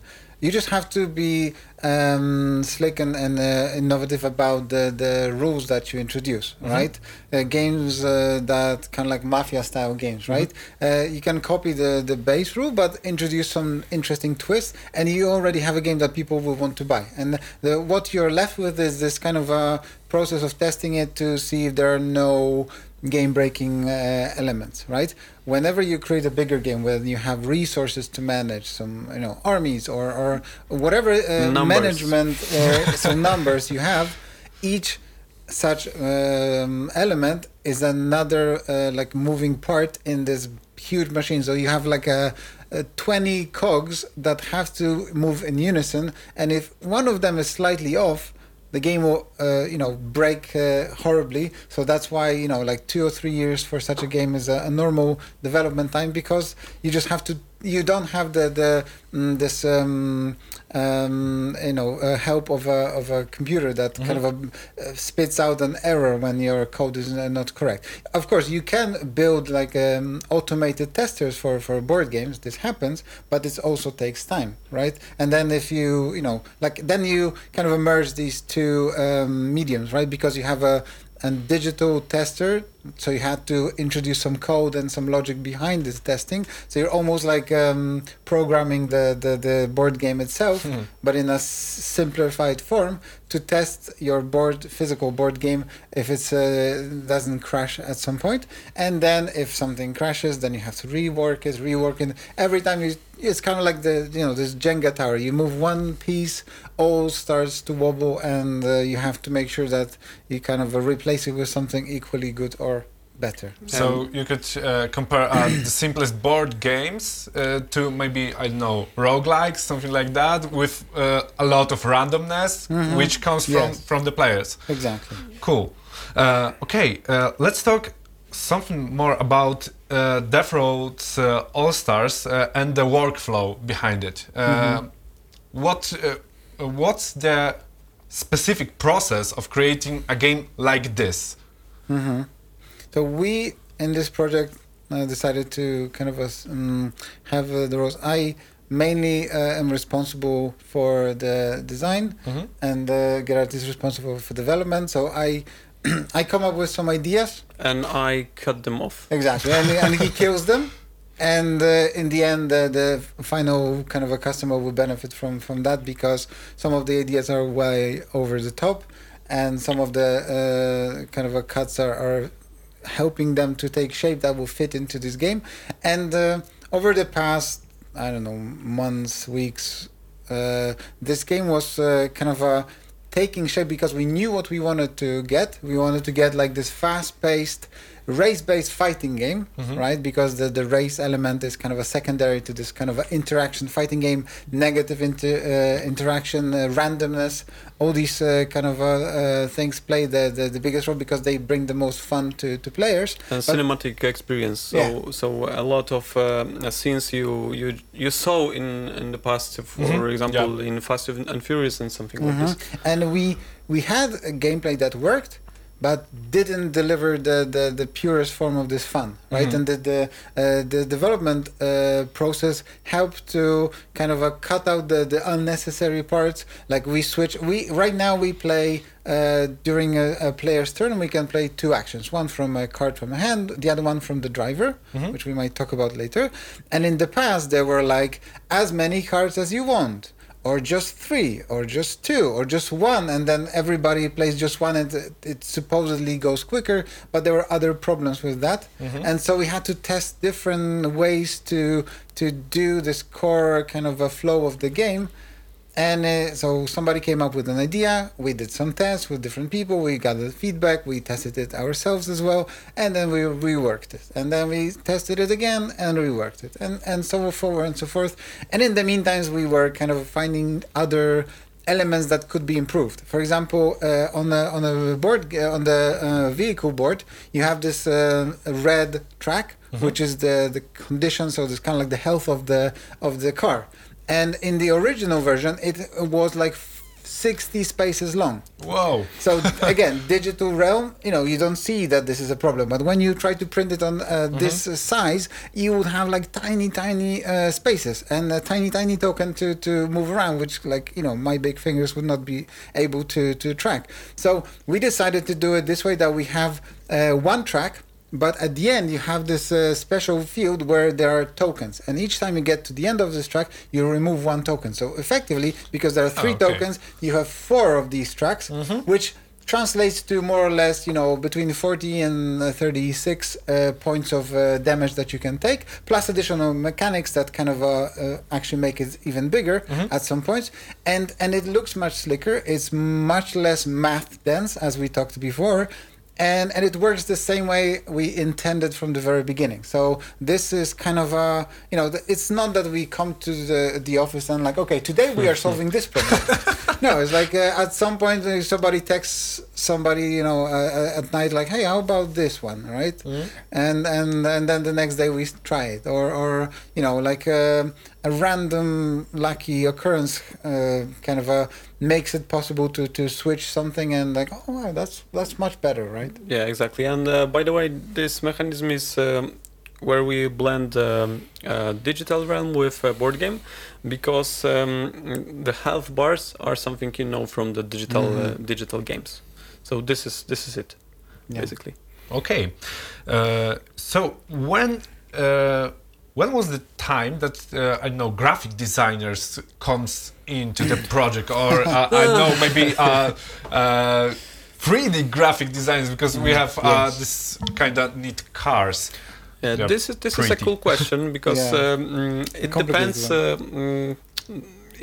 you just have to be um, slick and, and uh, innovative about the, the rules that you introduce, Mhm. right? Uh, games uh, that kind of like mafia style games, right? Uh, you can copy the, the base rule, but introduce some interesting twists, and you already have a game that people will want to buy. And the, what you're left with is this kind of a process of testing it to see if there are no game breaking uh, elements, right? Whenever you create a bigger game when you have resources to manage, some you know armies or or whatever uh, management or some numbers you have, each such um, element is another uh, like moving part in this huge machine. So you have like a, a 20 cogs that have to move in unison, and if one of them is slightly off, the game will uh, you know break uh, horribly. So that's why you know like two or three years for such a game is a, a normal development time because you just have to. You don't have the the mm, this um, um, you know uh, help of a of a computer that kind of a, uh, spits out an error when your code is not correct. Of course, you can build like um, automated testers for for board games. This happens, but it also takes time, right? And then if you you know like then you kind of merge these two um, mediums, right? Because you have a a digital tester so you had to introduce some code and some logic behind this testing. So you're almost like um, programming the, the, the board game itself Hmm. but in a s- simplified form to test your board physical board game if it uh, doesn't crash at some point. And then if something crashes then you have to rework it rework it. Every time you it's kind of like the you know this jenga tower. You move one piece all starts to wobble and uh, you have to make sure that you kind of replace it with something equally good or better So you could uh, compare uh, the simplest board games uh, to maybe I don't know roguelikes, something like that, with uh, a lot of randomness, Mhm. which comes from Yes. from the players. exactly Cool. Uh, okay, uh, let's talk something more about uh, Death Roads uh, All Stars uh, and the workflow behind it. Uh, What uh, what's the specific process of creating a game like this? hmm So we in this project uh, decided to kind of uh, um, have uh, the roles. I mainly uh, am responsible for the design, Mhm. and uh, Gerard is responsible for development. So I I come up with some ideas and I cut them off. exactly, and, and he kills them. And uh, in the end, uh, the final kind of a customer will benefit from from that because some of the ideas are way over the top, and some of the uh, kind of cuts are, are helping them to take shape that will fit into this game. And uh, over the past, I don't know, months, weeks, uh, this game was uh, kind of a taking shape because we knew what we wanted to get. We wanted to get like this fast-paced, race-based fighting game, right? Because the the race element is kind of a secondary to this kind of a interaction fighting game, negative inter, uh, interaction, uh, randomness. All these uh, kind of uh, uh, things play the, the the biggest role because they bring the most fun to to players. a But- cinematic experience. So Yeah. so a lot of uh, scenes you you you saw in in the past, for Mhm. example, in Fast and Furious and something like Mhm. this. And we we had a gameplay that worked, but didn't deliver the, the, the purest form of this fun, right? Mhm. And the the, uh, the development uh, process helped to kind of uh, cut out the, the unnecessary parts. Like we switch. We right now we play. Uh, during a, a player's turn, we can play two actions: one from a card from a hand, the other one from the driver, Mhm. which we might talk about later. And in the past, there were like as many cards as you want or just three, or just two, or just one, and then everybody plays just one, and it, it supposedly goes quicker. But there were other problems with that, mm-hmm. and so we had to test different ways to to do this core kind of a flow of the game. And uh, so somebody came up with an idea. We did some tests with different people. We gathered feedback. We tested it ourselves as well, and then we reworked it. And then we tested it again and reworked it, and and so forward and so forth. And in the meantime, we were kind of finding other elements that could be improved. For example, uh, on the on the board uh, on the uh, vehicle board, you have this uh, red track, which is the the conditions, so it's kind of like the health of the of the car. And in the original version, it was like 60 spaces long. Whoa. So again, digital realm, you know, you don't see that this is a problem. But when you try to print it on uh, this uh, size, you would have like tiny, tiny uh, spaces and a tiny, tiny token to, to move around, which like, you know, my big fingers would not be able to, to track. So we decided to do it this way that we have uh, one track but at the end you have this uh, special field where there are tokens. And each time you get to the end of this track you remove one token. So effectively because there are three okay. tokens you have four of these tracks which translates to more or less you know between 40 and uh, 36 uh, points of uh, damage that you can take plus additional mechanics that kind of uh, uh, actually make it even bigger at some points. And and it looks much slicker. It's much less math dense as we talked before and and it works the same way we intended from the very beginning. So this is kind of a you know it's not that we come to the the office and like okay today we are solving this problem. No it's like uh, at some point uh, somebody texts somebody you know uh, at night like hey how about this one? Right? And and and then the next day we try it. Or or you know like uh, a random lucky occurrence uh, kind of a makes it possible to to switch something and like oh wow that's that's much better right Yeah, exactly. And uh, by the way, this mechanism is um, where we blend um, uh, digital realm with uh, board game, because um, the health bars are something you know from the digital uh, Mhm. digital games. So this is this is it, Yeah. basically. Okay. Uh, so when uh, when was the time that uh, I know graphic designers comes into the project, or uh, I know maybe uh, uh, 3D graphic designers because we have uh, Yes. this kind of neat cars. Yeah, They're this is this is a cool question because Yeah. um, it depends. Uh,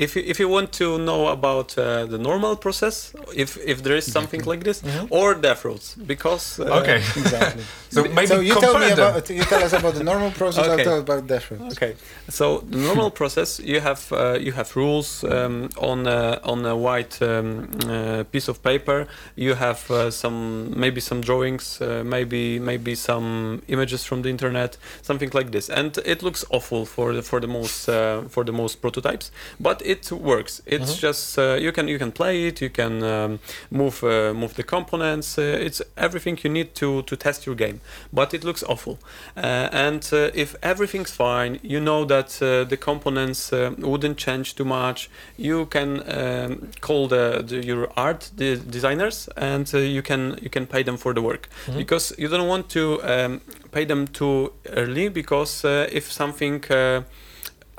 if you, if you want to know about uh, the normal process, if if there is something like this, or death roads, because uh, Okay. exactly So maybe so you tell me them. about you tell us about the normal process Okay. i'll tell about death roads Okay, so the normal process you have uh, you have rules um, on a, on a white um, uh, piece of paper. You have uh, some maybe some drawings, uh, maybe maybe some images from the internet, something like this, and it looks awful for the, for the most uh, for the most prototypes. But it works. It's just uh, you can you can play it. You can um, move uh, move the components. Uh, it's everything you need to to test your game. But it looks awful. Uh, and uh, if everything's fine, you know that uh, the components uh, wouldn't change too much. You can um, call the, the your art the designers, and uh, you can you can pay them for the work because you don't want to um, pay them too early because uh, if something uh,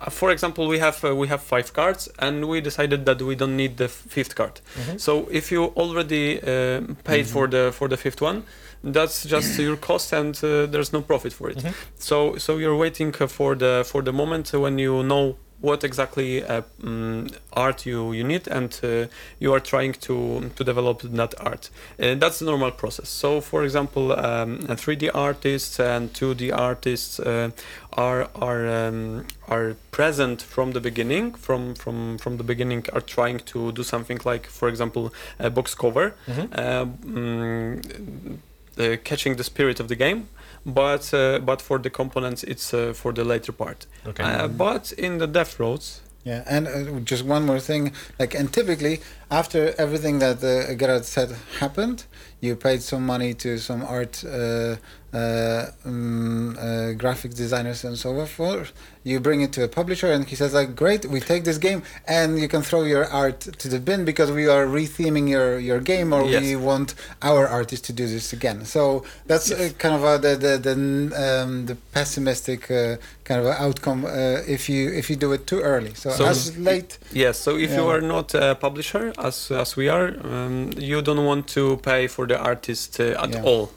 for example we have uh, we have five cards and we decided that we don't need the fifth card. So if you already uh, paid for the for the fifth one that's just your cost and uh, there's no profit for it. So so you're waiting uh, for the for the moment when you know what exactly uh, mm, art you, you need and uh, you are trying to to develop that art. And that's the normal process. So for example um, a 3d artists and 2d artists uh, are are um, are present from the beginning from from from the beginning are trying to do something like for example a box cover uh, mm, uh, catching the spirit of the game but uh, but for the components it's uh, for the later part Okay. uh, but in the death roads Yeah, and uh, just one more thing, like, and typically after everything that uh, Gerard said happened, you paid some money to some art, uh, uh, um, uh, graphic designers and so forth. You bring it to a publisher, and he says, like, great, we take this game, and you can throw your art to the bin because we are retheming your your game, or Yes. we want our artist to do this again. So that's uh, kind of uh, the the the um, the pessimistic uh, kind of outcome uh, if you if you do it too early. So, So- as late, yes so if you are not a publisher as as we are um, you don't want to pay for the artist uh, at Yeah. all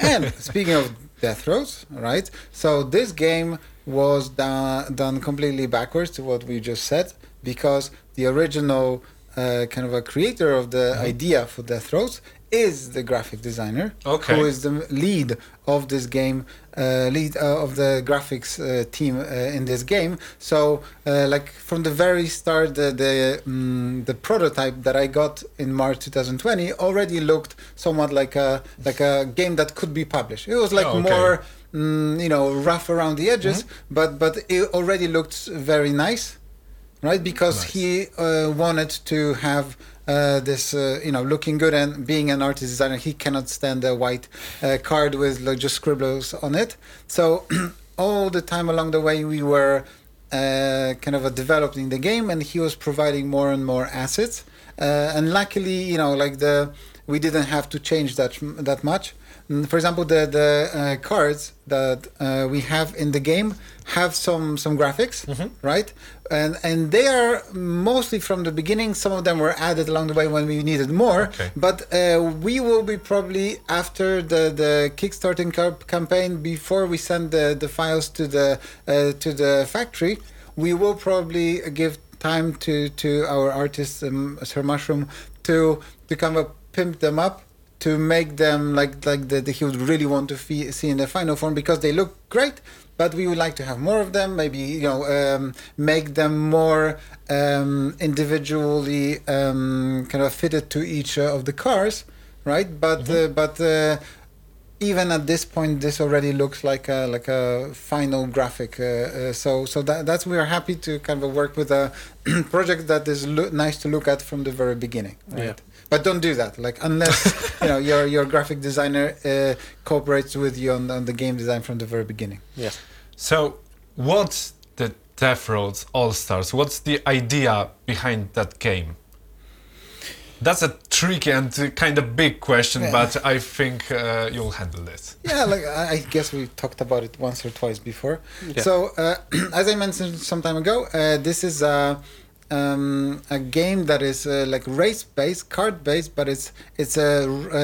and speaking of death roads, right? So this game was done done completely backwards to what we just said because the original uh, kind of a creator of the idea for death roads is the graphic designer Okay. who is the lead of this game uh, lead uh, of the graphics uh, team uh, in this game so uh, like from the very start the the, mm, the prototype that i got in march 2020 already looked somewhat like a like a game that could be published it was like Oh, okay. more mm, you know rough around the edges but but it already looked very nice right? Because Nice. he uh, wanted to have uh, this uh, you know looking good and being an artist designer he cannot stand a white uh, card with like, just scribbles on it. So all the time along the way we were uh, kind of developing the game and he was providing more and more assets. Uh, and luckily you know like the we didn't have to change that that much. Mm, for example the the uh, cards that uh, we have in the game have some some graphics right and and they are mostly from the beginning. Some of them were added along the way when we needed more. Okay. but uh, we will be probably after the the kickstarting campaign before we send the the files to the uh, to the factory we will probably give time to to our artist um, Sir Mushroom to to kind of pimp them up to make them like like the, the he would really want to fee- see in the final form because they look great but we would like to have more of them maybe you know um, make them more um, individually um, kind of fitted to each uh, of the cars right but uh, but uh, even at this point this already looks like a like a final graphic uh, uh, so so that that's we are happy to kind of work with a project that is lo- nice to look at from the very beginning right? Yeah. but don't do that like unless you know your your graphic designer uh, cooperates with you on, on the game design from the very beginning yes So, what's the Death Roads All Stars? What's the idea behind that game? That's a tricky and uh, kind of big question, Yeah. but I think uh, you'll handle this. yeah like i guess we talked about it once or twice before Yeah. so uh, as i mentioned some time ago uh, this is a um, a game that is uh, like race based card based but it's it's a,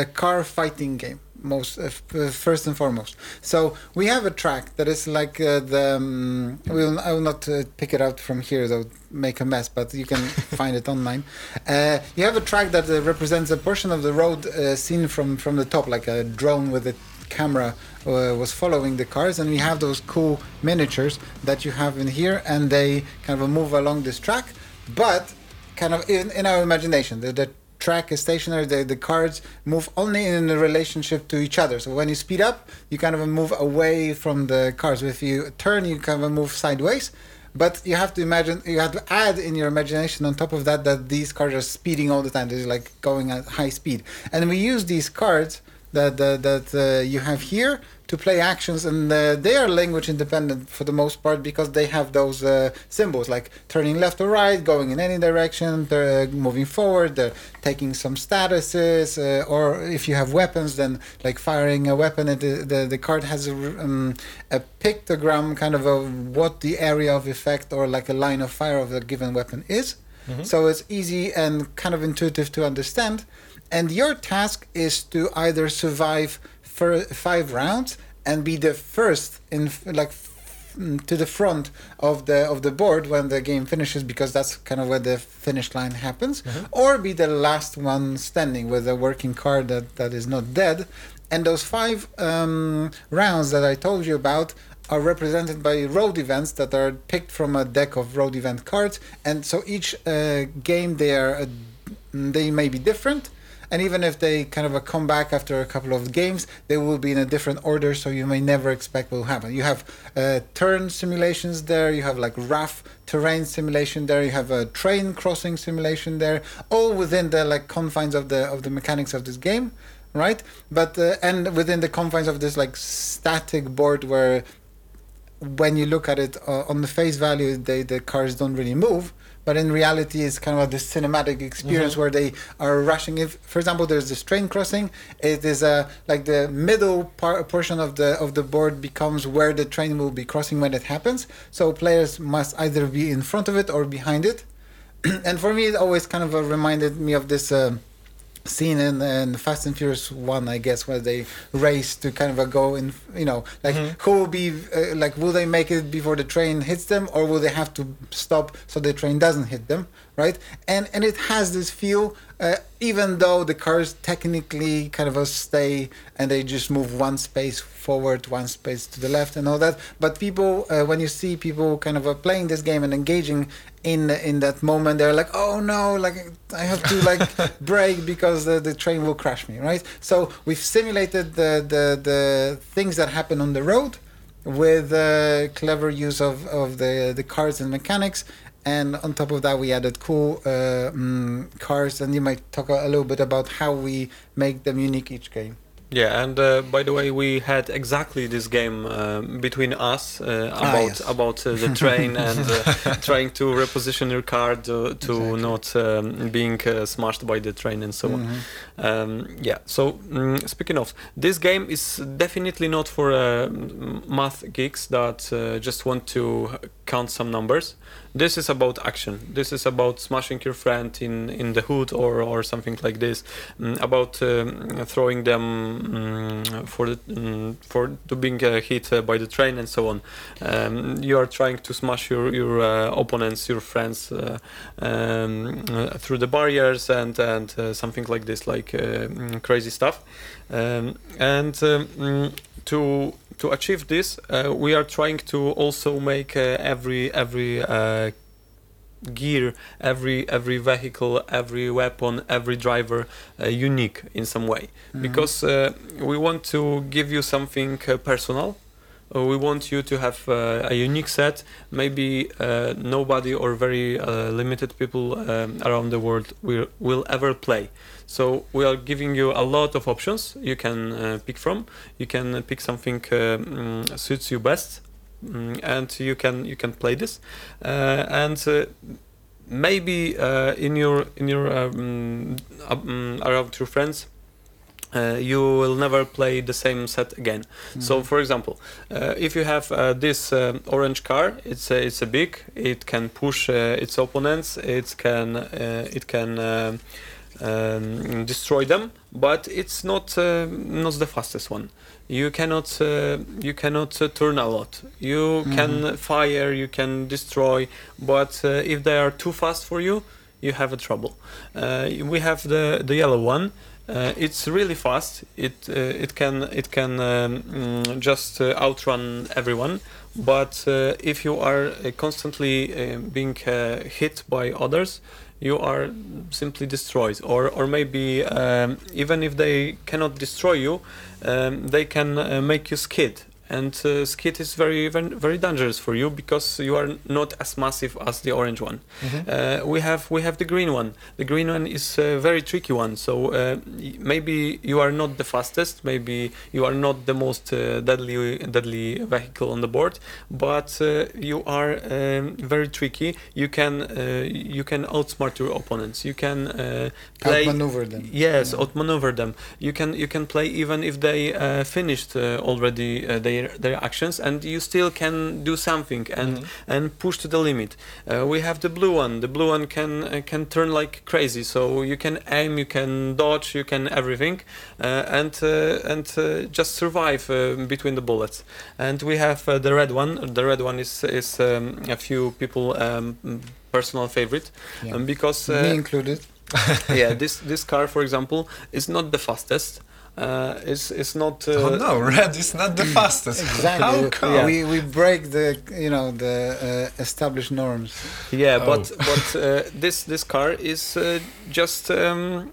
a car fighting game most uh, uh, first and foremost. So we have a track that is like uh, the um, will i will not uh, pick it out from here though make a mess but you can find it online. Uh, you have a track that uh, represents a portion of the road uh, seen from from the top like a drone with a camera uh, was following the cars and we have those cool miniatures that you have in here and they kind of move along this track but kind of in, in our imagination the, the track is stationary the, the cars move only in a relationship to each other so when you speed up you kind of move away from the cards. if you turn you kind of move sideways But you have to imagine, you have to add in your imagination on top of that that these cards are speeding all the time. They're like going at high speed, and we use these cards that that, that uh, you have here to play actions, and uh, they are language independent for the most part because they have those uh, symbols like turning left or right, going in any direction, they're moving forward, they're taking some statuses, uh, or if you have weapons, then like firing a weapon. And the the, the card has a, um, a pictogram, kind of a what the area of effect or like a line of fire of the given weapon is. So it's easy and kind of intuitive to understand. And your task is to either survive for five rounds and be the first in like f- mm, to the front of the of the board when the game finishes because that's kind of where the finish line happens or be the last one standing with a working card that, that is not dead. And those five um, rounds that i told you about are represented by road events that are picked from a deck of road event cards. And so each uh, game they are uh, they may be different and even if they kind of come back after a couple of games they will be in a different order so you may never expect what will happen you have uh, turn simulations there you have like rough terrain simulation there you have a train crossing simulation there all within the like confines of the of the mechanics of this game right but uh, and within the confines of this like static board where when you look at it uh, on the face value, they, the cars don't really move. But in reality, it's kind of this cinematic experience where they are rushing. If, for example, there's this train crossing, it is a like the middle part portion of the of the board becomes where the train will be crossing when it happens. So players must either be in front of it or behind it. and for me, it always kind of reminded me of this. Uh, scene in, in Fast and Furious One, I guess, where they race to kind of a go in, you know, like who will be, uh, like, will they make it before the train hits them, or will they have to stop so the train doesn't hit them, right? And and it has this feel, uh, even though the cars technically kind of stay and they just move one space forward, one space to the left, and all that. But people, uh, when you see people kind of uh, playing this game and engaging in in that moment, they're like, oh no, like I have to like brake because the, the train will crash me, right? So we've simulated the the the things that happen on the road with uh, clever use of, of the the cars and mechanics and on top of that we added cool uh, mm, cars and you might talk a, little bit about how we make them unique each game Yeah, and uh, by the way, we had exactly this game um, between us uh, about yes. about uh, the train and uh, trying to reposition your car to, to Exactly. not um, being uh, smashed by the train and so on. Mhm. Um, yeah. So mm, speaking of, this game is definitely not for uh, math geeks that uh, just want to count some numbers. This is about action. This is about smashing your friend in, in the hood or, or something like this. Mm, about um, throwing them mm, for the, mm, for to being uh, hit uh, by the train and so on. Um, you are trying to smash your your uh, opponents, your friends uh, um, through the barriers and and uh, something like this, like uh, crazy stuff. Um, and to to achieve this, uh, we are trying to also make uh, every every uh, gear, every every vehicle, every weapon, every driver uh, unique in some way, because uh, we want to give you something uh, personal. Uh, we want you to have uh, a unique set. Maybe uh, nobody or very limited people um, around the world will, will ever play. So we are giving you a lot of options you can uh, pick from. You can pick something uh, mm, suits you best, mm, and you can you can play this. Uh, and maybe in your in your um, um, around your friends. Uh, you will never play the same set again. So, for example, uh, if you have uh, this um, orange car, it's a, it's a big. It can push uh, its opponents. It can uh, it can um, destroy them, but it's not uh, not the fastest one. You cannot uh, you cannot uh, turn a lot. You can fire, you can destroy, but uh, if they are too fast for you, you have a trouble. Uh, we have the the yellow one. Uh, it's really fast. It uh, it can it can um, mm, just uh, outrun everyone. But uh, if you are uh, constantly uh, being hit by others, you are simply destroyed. Or or maybe um, even if they cannot destroy you, um, they can make you skid. And uh, skid is very, very very dangerous for you because you are not as massive as the orange one. Uh, we have we have the green one. The green one is a very tricky one. So uh, maybe you are not the fastest, maybe you are not the most uh, deadly deadly vehicle on the board, but uh, you are um, very tricky. You can uh, you can outsmart your opponents. You can uh, play Outmaneuver them. Yes, Yeah. outmaneuver them. You can you can play even if they uh, finished uh, already uh, their their actions, and you still can do something and and push to the limit. Uh, we have the blue one. The blue one can uh, can turn like crazy. So you can aim, you can dodge, you can everything, uh, and uh, and uh, just survive between the bullets. And we have uh, the red one. The red one is is um, a few people um, personal favorite Yeah. um, because uh, Me included. yeah, this this car, for example, is not the fastest. Uh, it's it's not. Uh, oh no, red is not the fastest. Exactly. How come? We we break the you know the uh, established norms. Yeah, Oh. but but uh, this this car is uh, just um,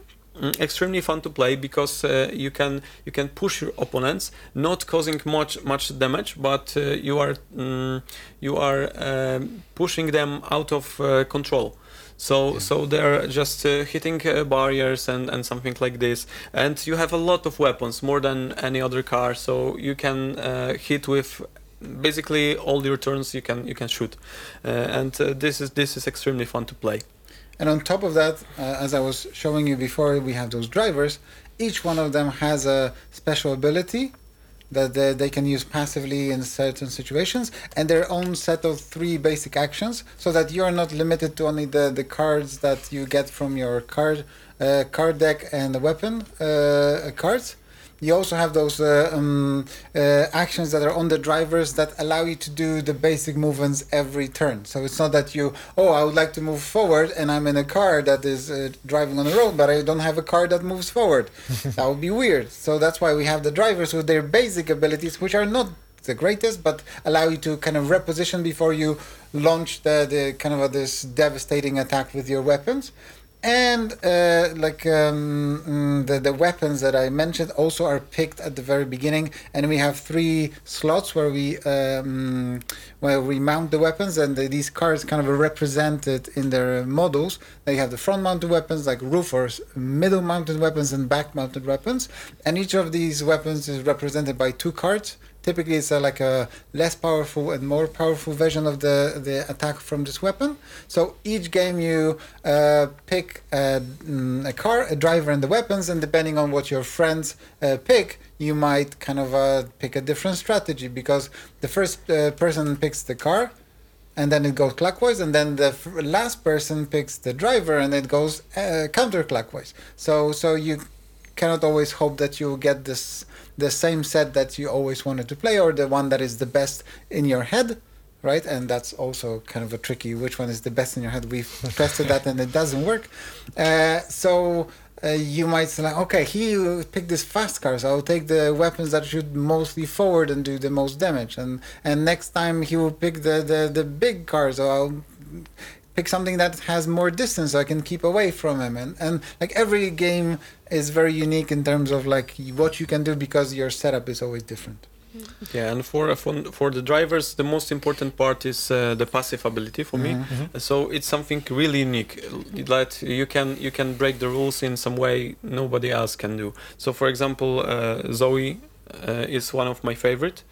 extremely fun to play because uh, you can you can push your opponents, not causing much much damage, but uh, you are mm, you are um, pushing them out of uh, control. So so they're just uh, hitting uh, barriers and, and something like this, and you have a lot of weapons more than any other car. So you can uh, hit with basically all your turns you can you can shoot, uh, and uh, this is this is extremely fun to play. And on top of that, uh, as I was showing you before, we have those drivers. Each one of them has a special ability that they, they can use passively in certain situations and their own set of three basic actions so that you're not limited to only the, the cards that you get from your card uh, card deck and the weapon uh, cards you also have those uh, um, uh, actions that are on the drivers that allow you to do the basic movements every turn. So it's not that you, oh, I would like to move forward and I'm in a car that is uh, driving on the road, but I don't have a car that moves forward. that would be weird. So that's why we have the drivers with their basic abilities, which are not the greatest, but allow you to kind of reposition before you launch the, the kind of a, this devastating attack with your weapons and uh, like um, mm, the the weapons that I mentioned also are picked at the very beginning, and we have three slots where we um, where we mount the weapons, and the, these cards kind of are represented in their models. They have the front mounted weapons like roofers middle mounted weapons and back mounted weapons, and each of these weapons is represented by two cards typically it's uh, like a less powerful and more powerful version of the, the attack from this weapon. So each game you uh, pick a, mm, a car, a driver, and the weapons, and depending on what your friends uh, pick, you might kind of uh, pick a different strategy because the first uh, person picks the car. And then it goes clockwise, and then the last person picks the driver, and it goes uh, counterclockwise. So, so you cannot always hope that you get this the same set that you always wanted to play or the one that is the best in your head right? And that's also kind of a tricky which one is the best in your head? We've tested that and it doesn't work. Uh, so uh, you might say like, okay he picked this fast car so i'll take the weapons that shoot mostly forward and do the most damage. And and next time he will pick the the, the big car so i'll pick something that has more distance so I can keep away from him and and like every game is very unique in terms of like what you can do because your setup is always different. Yeah, and for for, for the drivers, the most important part is uh, the passive ability for me. So it's something really unique that you can you can break the rules in some way nobody else can do. So for example, uh, Zoe uh, is one of my favorite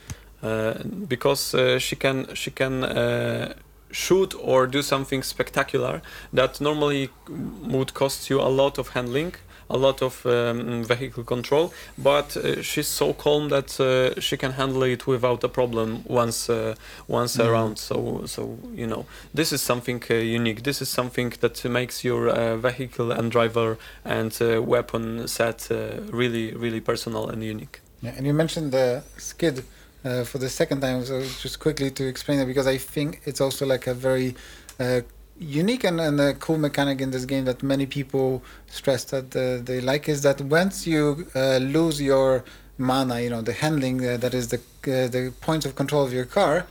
uh, because uh, she can she can. Shoot or do something spectacular that normally would cost you a lot of handling a lot of um, vehicle control but uh, she's so calm that uh, she can handle it without a problem once uh, once Mhm. around. So so you know this is something uh, unique. This is something that makes your uh, vehicle and driver and uh, weapon set uh, really really personal and unique. Yeah, and you mentioned the skid uh, for the second time, so just quickly to explain it because I think it's also like a very uh, unique and, and a cool mechanic in this game that many people stress that uh, they like is that once you uh, lose your mana, you know, the handling uh, that is the the points of control of your car,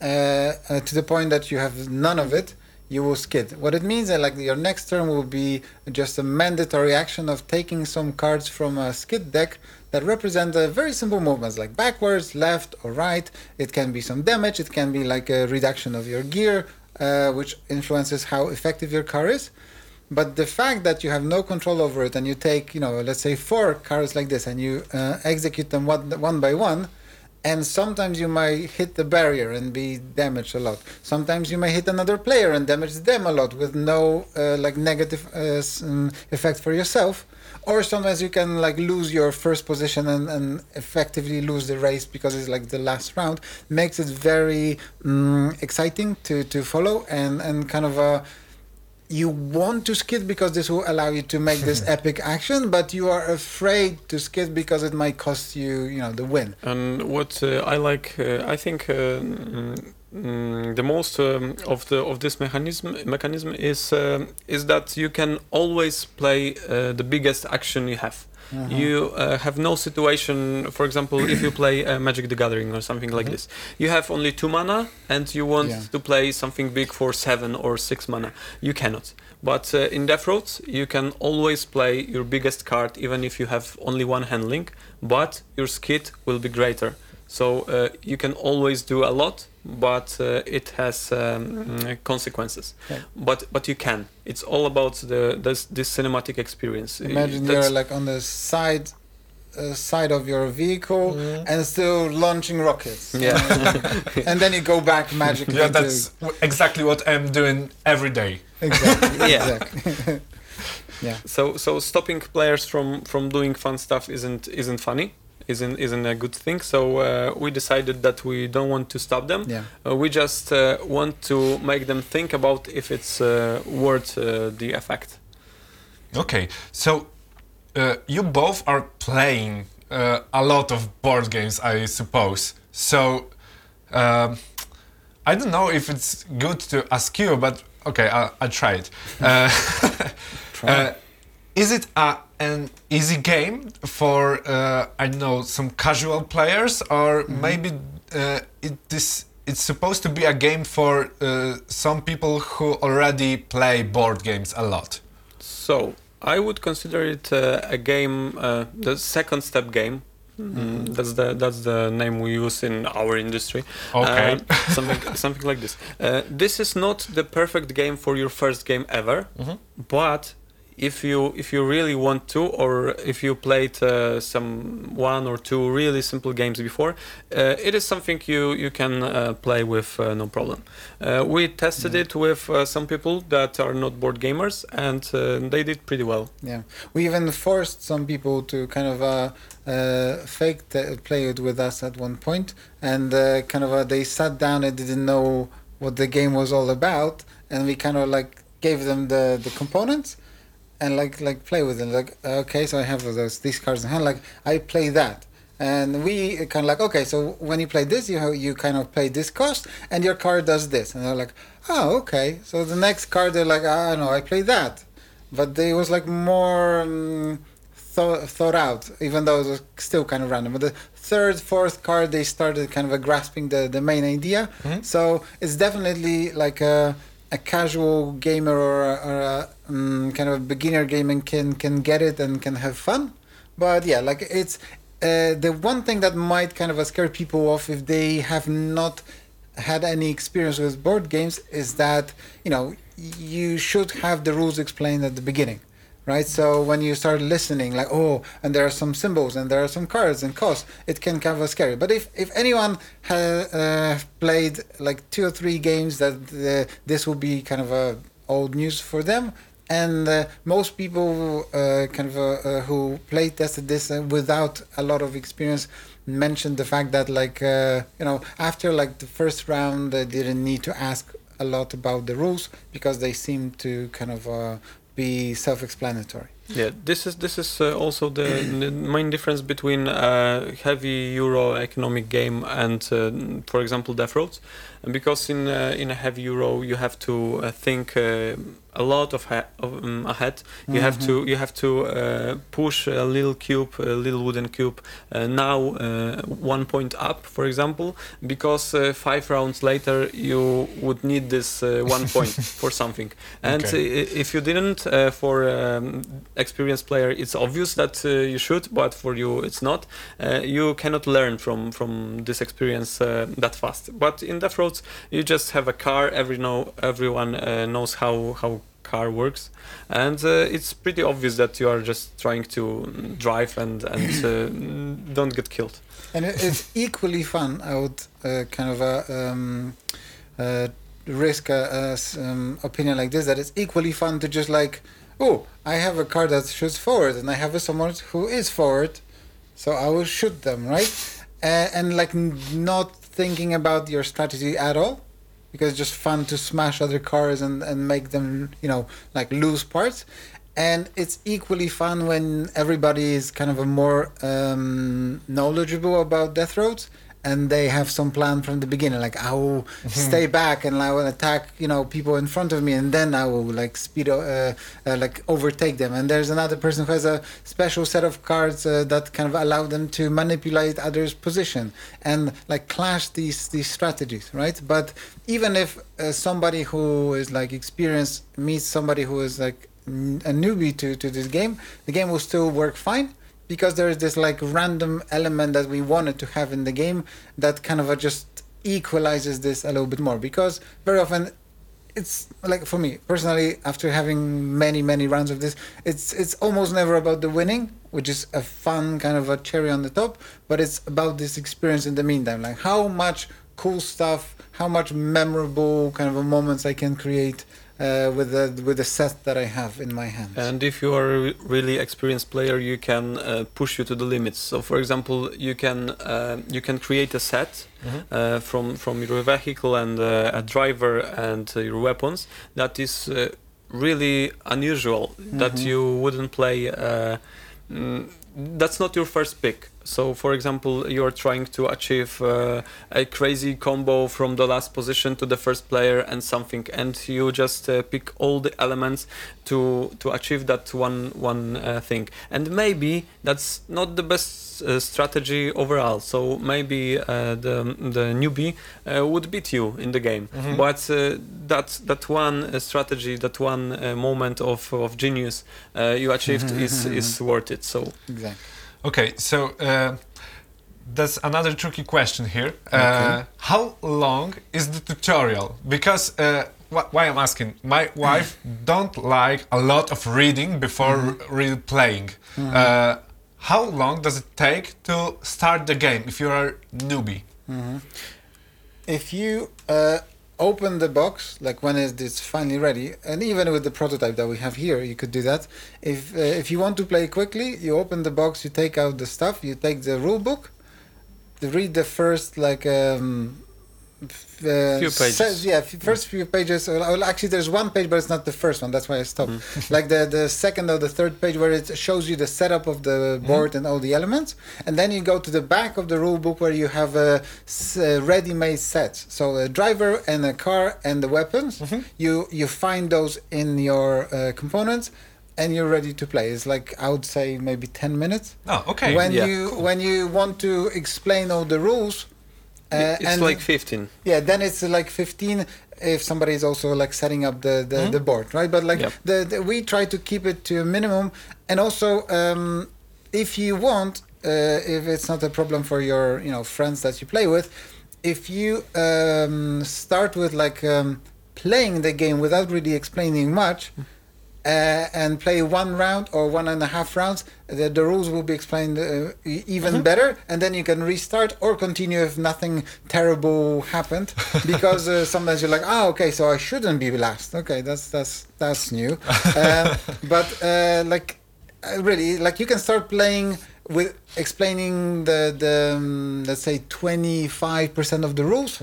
to the point that you have none of it, you will skid. What it means is like your next turn will be just a mandatory action of taking some cards from a skid deck that represent uh, very simple movements like backwards, left, or right. It can be some damage. It can be like a reduction of your gear, uh, which influences how effective your car is. But the fact that you have no control over it and you take, you know, let's say four cars like this and you uh, execute them one, one by one, and sometimes you might hit the barrier and be damaged a lot. Sometimes you may hit another player and damage them a lot with no uh, like negative uh, um, effect for yourself. Or sometimes you can like lose your first position and, and effectively lose the race because it's like the last round. Makes it very um, exciting to, to follow and, and kind of a you want to skid because this will allow you to make this epic action, but you are afraid to skid because it might cost you, you know, the win. And what uh, I like, uh, I think uh, mm, mm, the most um, of the of this mechanism mechanism is um is that you can always play uh, the biggest action you have. You uh, have no situation. For example, if you play uh, Magic the Gathering or something like this, you have only two mana, and you want Yeah. to play something big for seven or six mana. You cannot. But uh, in Death Road, you can always play your biggest card, even if you have only one handling. But your skid will be greater. So uh, you can always do a lot, but uh, it has um, consequences. Yeah. But but you can. It's all about the this, this cinematic experience. Imagine That's- you're like on the side uh, side of your vehicle and still launching rockets. Yeah. and then you go back magically. Yeah, that's w- exactly what I'm doing every day. exactly. Yeah. exactly. yeah. So so stopping players from from doing fun stuff isn't isn't funny. Isn't isn't a good thing. So uh, we decided that we don't want to stop them. Yeah. Uh, we just uh, want to make them think about if it's uh, worth uh, the effect. Okay, so uh, you both are playing uh, a lot of board games, I suppose. So um, I don't know if it's good to ask you, but okay, I'll, I'll try it. Uh, uh, is it a, an easy game for uh, I don't know some casual players, or maybe uh, it this it's supposed to be a game for uh, some people who already play board games a lot? So I would consider it uh, a game, uh, the second step game. Mm, that's the that's the name we use in our industry. Okay. Uh, something something like this. Uh, this is not the perfect game for your first game ever, but if you if you really want to, or if you played uh, some one or two really simple games before, uh, it is something you you can uh, play with uh, no problem. Uh, we tested it with uh, some people that are not board gamers, and they did pretty well. Yeah, we even forced some people to kind of uh, uh, fake t- play it with us at one point, and uh, kind of uh, they sat down and didn't know what the game was all about, and we kind of like gave them the the components, and like like play with them. Like okay, so I have those these cards in hand. Like I play that. And we kind of like okay, so when you play this, you have, you kind of play this cost, and your card does this, and they're like, oh okay. So the next card, they're like, ah, no, I play that, but they was like more um, thought, thought out, even though it was still kind of random. But the third, fourth card, they started kind of uh, grasping the, the main idea. So it's definitely like a, a casual gamer or a, or a um, kind of a beginner gaming can can get it and can have fun. But yeah, like it's uh, the one thing that might kind of uh, scare people off if they have not had any experience with board games is that you know you should have the rules explained at the beginning right? So when you start listening like oh and there are some symbols and there are some cards and costs it can kind of scary. But if if anyone has uh, played like two or three games that uh, this will be kind of a old news for them. And uh, most people uh, kind of uh, uh, who play tested this without a lot of experience mentioned the fact that like you know after like the first round they didn't need to ask a lot about the rules because they seem to kind of uh, be self-explanatory. Yeah, this is this is uh, also the, the main difference between a heavy Euro economic game and, uh, for example, Death Roads, because in uh, in a heavy Euro you have to uh, think uh, a lot of, ha- of um, ahead. You have to you have to uh, push a little cube, a little wooden cube, uh, now uh, one point up, for example, because uh, five rounds later you would need this uh, one point for something. And Okay. i- if you didn't, uh, for um, experienced player, it's obvious that uh, you should, but for you it's not. Uh, you cannot learn from from this experience uh, that fast. But in Death Roads, you just have a car. Every know everyone uh, knows how how car works, and uh, it's pretty obvious that you are just trying to drive and and uh, don't get killed. And it's equally fun. I would uh, kind of uh, um, uh, risk a, a um, opinion like this that it's equally fun to just like, oh, I have a car that shoots forward, and I have someone who is forward, so I will shoot them, right? And like not thinking about your strategy at all, because it's just fun to smash other cars and and make them, you know, like lose parts. And it's equally fun when everybody is kind of a more um, knowledgeable about death roads and they have some plan from the beginning like i will stay back and i will attack you know people in front of me and then i will like speed uh, uh, like overtake them. And there's another person who has a special set of cards uh, that kind of allow them to manipulate others position and like clash these these strategies right? But even if uh, somebody who is like experienced meets somebody who is like n- a newbie to to this game the game will still work fine because there is this like random element that we wanted to have in the game that kind of just equalizes this a little bit more because very often it's like for me personally after having many many rounds of this it's it's almost never about the winning which is a fun kind of a cherry on the top but it's about this experience in the meantime like how much cool stuff how much memorable kind of moments i can create uh, with the with the set that i have in my hand. And if you are a really experienced player, you can uh, push you to the limits. So, for example, you can uh, you can create a set uh, from from your vehicle and uh, a driver and uh, your weapons that is uh, really unusual. That Mhm. you wouldn't play. Uh, mm, that's not your first pick. So, for example, you are trying to achieve uh, a crazy combo from the last position to the first player and something, and you just uh, pick all the elements to to achieve that one one uh, thing. And maybe that's not the best uh, strategy overall. So maybe uh, the the newbie uh, would beat you in the game, Mhm. but uh, that that one uh, strategy, that one uh, moment of of genius uh, you achieved is is worth it. So. exactly Okay, so uh, that's another tricky question here. Uh, How long is the tutorial? Because uh, wh- why I'm asking, my wife don't like a lot of reading before Mm-hmm. r- real playing. Uh, how long does it take to start the game if you are newbie? if you uh, open the box like when it's finally ready. And even with the prototype that we have here you could do that. If uh, if you want to play quickly you open the box you take out the stuff you take the rule book read the first like um uh, Few pages. yeah, f- first few pages. uh, Well, actually, there's one page, but it's not the first one. That's why I stopped. like the the second or the third page, where it shows you the setup of the board and all the elements, and then you go to the back of the rule book where you have a, s- a ready-made set. So a driver and a car and the weapons. You you find those in your uh, components. And you're ready to play. It's like I would say maybe ten minutes. Oh, okay. when Yeah. you when you want to explain all the rules, uh, it's like 15. yeah, then it's like 15 if somebody is also like setting up the the, the board, right? But like Yep. the, the we try to keep it to a minimum, and also um, if you want, uh, if it's not a problem for your you know friends that you play with, if you um, start with like um, playing the game without really explaining much. Uh, and play one round or one and a half rounds, the, the rules will be explained uh, even better, and then you can restart or continue if nothing terrible happened. Because uh, sometimes you're like, oh, okay, so I shouldn't be last. Okay, that's that's that's new. uh, but uh, like, uh, really, like you can start playing with explaining the the um, let's say twenty five percent of the rules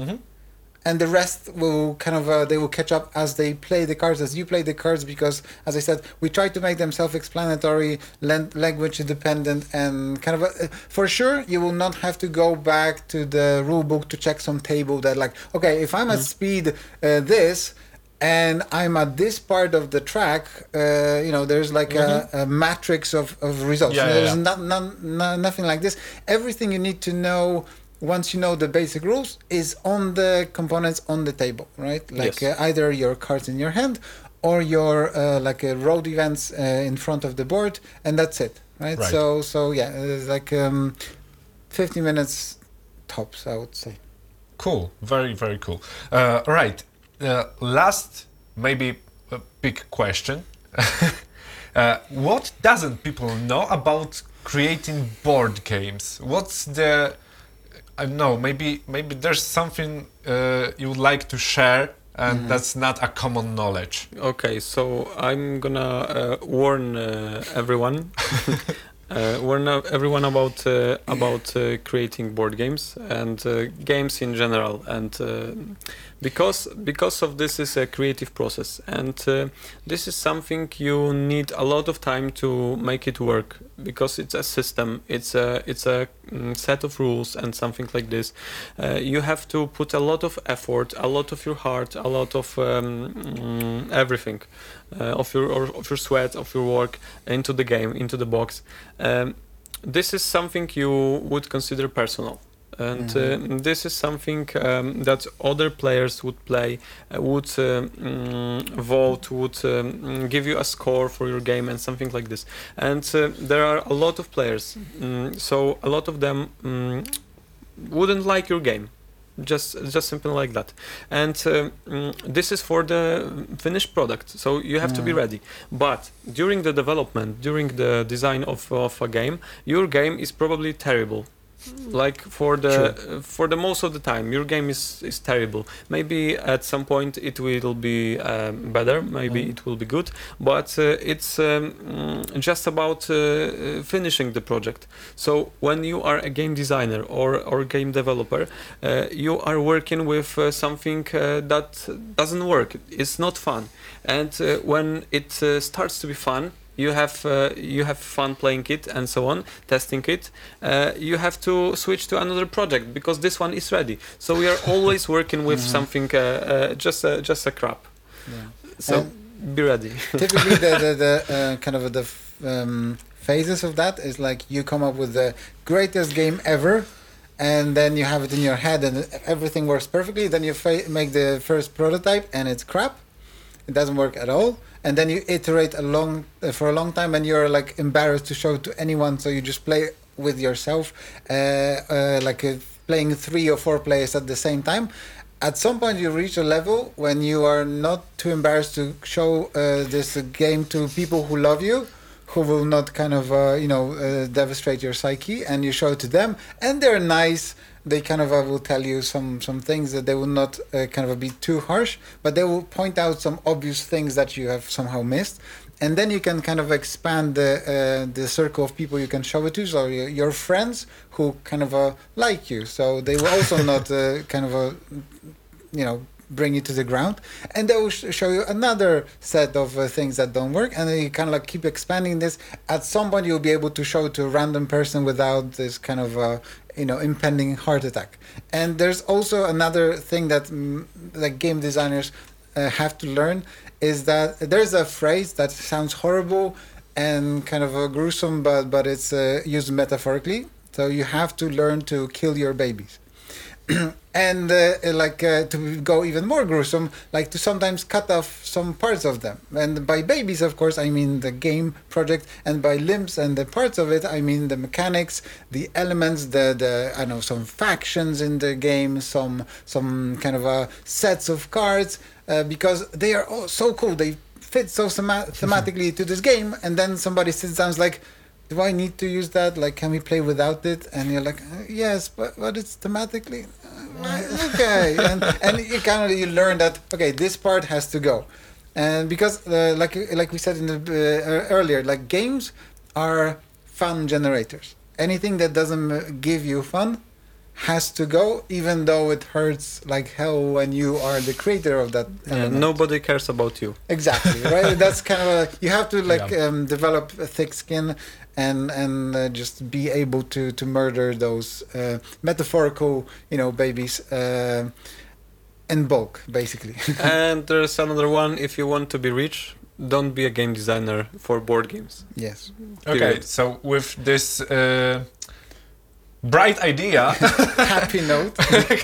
and the rest will kind of uh, they will catch up as they play the cards as you play the cards because as i said we try to make them self-explanatory lan- language independent and kind of a, for sure you will not have to go back to the rule book to check some table that like okay if i'm at speed uh, this and I'm at this part of the track, uh, you know, there's like a, a matrix of, of results. Yeah, yeah, there's yeah. not, none, no, nothing like this. Everything you need to know once you know the basic rules is on the components on the table, right? Like Yes. uh, either your cards in your hand or your uh, like uh, road events uh, in front of the board, and that's it, right? Right. So so yeah, it's like um, 50 minutes tops, I would say. Cool, very very cool. Uh, right, uh, last maybe a big question. uh, what doesn't people know about creating board games? What's the I don't know. Maybe maybe there's something uh, you would like to share, and that's not a common knowledge. Okay, so I'm gonna uh, warn uh, everyone, uh, warn everyone about uh, about uh, creating board games and uh, games in general, and uh, because because of this is a creative process, and uh, this is something you need a lot of time to make it work because it's a system, it's a it's a mm, set of rules and something like this. Uh, you have to put a lot of effort, a lot of your heart, a lot of um, mm, everything, uh, of your of your sweat, of your work into the game, into the box. Um, this is something you would consider personal. And uh, this is something um, that other players would play, uh, would uh, mm, vote, would um, mm, give you a score for your game, and something like this. And uh, there are a lot of players, mm, so a lot of them mm, wouldn't like your game. Just just simple like that. And mm, this is for the finished product so you have to be Mm. ready. But during the development during the design of, of a game your game is probably terrible like for the uh, for the most of the time your game is is terrible. Maybe at some point it will be um, better maybe Mhm. it will be good but uh, it's um, mm, just about uh, uh, finishing the project. So when you are a game designer or or game developer uh, you are working with uh, something uh, that doesn't work. It's not fun. And uh, when it uh, starts to be fun you have uh, you have fun playing it and so on testing it. Uh, you have to switch to another project because this one is ready. So we are always working with Mhm. something uh, uh, just a, just a crap. Yeah. so And- be ready. typically the the, the uh, kind of the f- um, phases of that is like you come up with the greatest game ever and then you have it in your head and everything works perfectly. Then you fa- make the first prototype and it's crap. It doesn't work at all and then you iterate a long uh, for a long time and you're like embarrassed to show to anyone so you just play with yourself uh, uh, like uh, playing three or four players at the same time. At some point you reach a level when you are not too embarrassed to show uh, this game to people who love you who will not kind of uh, you know uh, devastate your psyche and you show it to them and they're nice they kind of uh, will tell you some some things that they will not uh, kind of be too harsh but they will point out some obvious things that you have somehow missed. And then you can kind of expand the uh, the circle of people you can show it to. So your, your friends who kind of uh, like you. So they will also not uh, kind of uh, you know bring you to the ground. And they will sh- show you another set of uh, things that don't work. And then you kind of like keep expanding this. At some point you'll be able to show it to a random person without this kind of uh, you know impending heart attack. And there's also another thing that mm, like game designers uh, have to learn is that there's a phrase that sounds horrible and kind of uh, gruesome but but it's uh, used metaphorically. So you have to learn to kill your babies and uh, like uh, to go even more gruesome, like to sometimes cut off some parts of them. And by babies, of course, I mean the game project, and by limbs and the parts of it, I mean the mechanics, the elements, the the I know some factions in the game, some some kind of uh, sets of cards, uh, because they are all so cool. They fit so thema- thematically to this game, and then somebody sits down and is like do I need to use that? Like, can we play without it? And you're like, uh, yes, but but it's thematically uh, okay. and and you kind of you learn that okay, this part has to go, and because uh, like like we said in the uh, earlier, like games are fun generators. Anything that doesn't uh, give you fun has to go, even though it hurts like hell when you are the creator of that. Yeah, nobody cares about you. Exactly, right? That's kind of a, you have to like Yeah. um, develop a thick skin and and uh, just be able to to murder those uh, metaphorical, you know, babies uh, in bulk, basically. and there's another one. If you want to be rich, don't be a game designer for board games. yes. Okay, Period. so with this uh, bright idea, Happy note.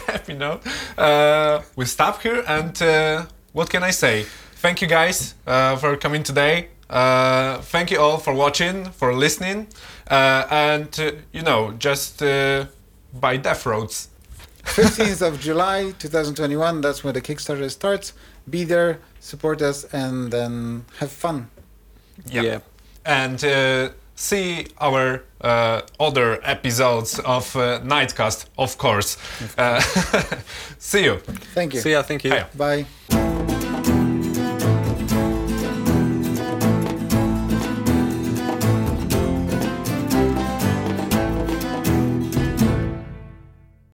happy note, uh, we stop here. And uh, what can I say? Thank you guys uh, for coming today. Uh, thank you all for watching, for listening, uh, and uh, you know, just uh, buy Death Roads. 15th of July 2021. That's when the Kickstarter starts. Be there, support us, and then have fun. Yeah. and uh, see our uh, other episodes of uh, Nightcast, of course. Uh, see you. Thank you. See ya. Thank you. Hiya. Bye.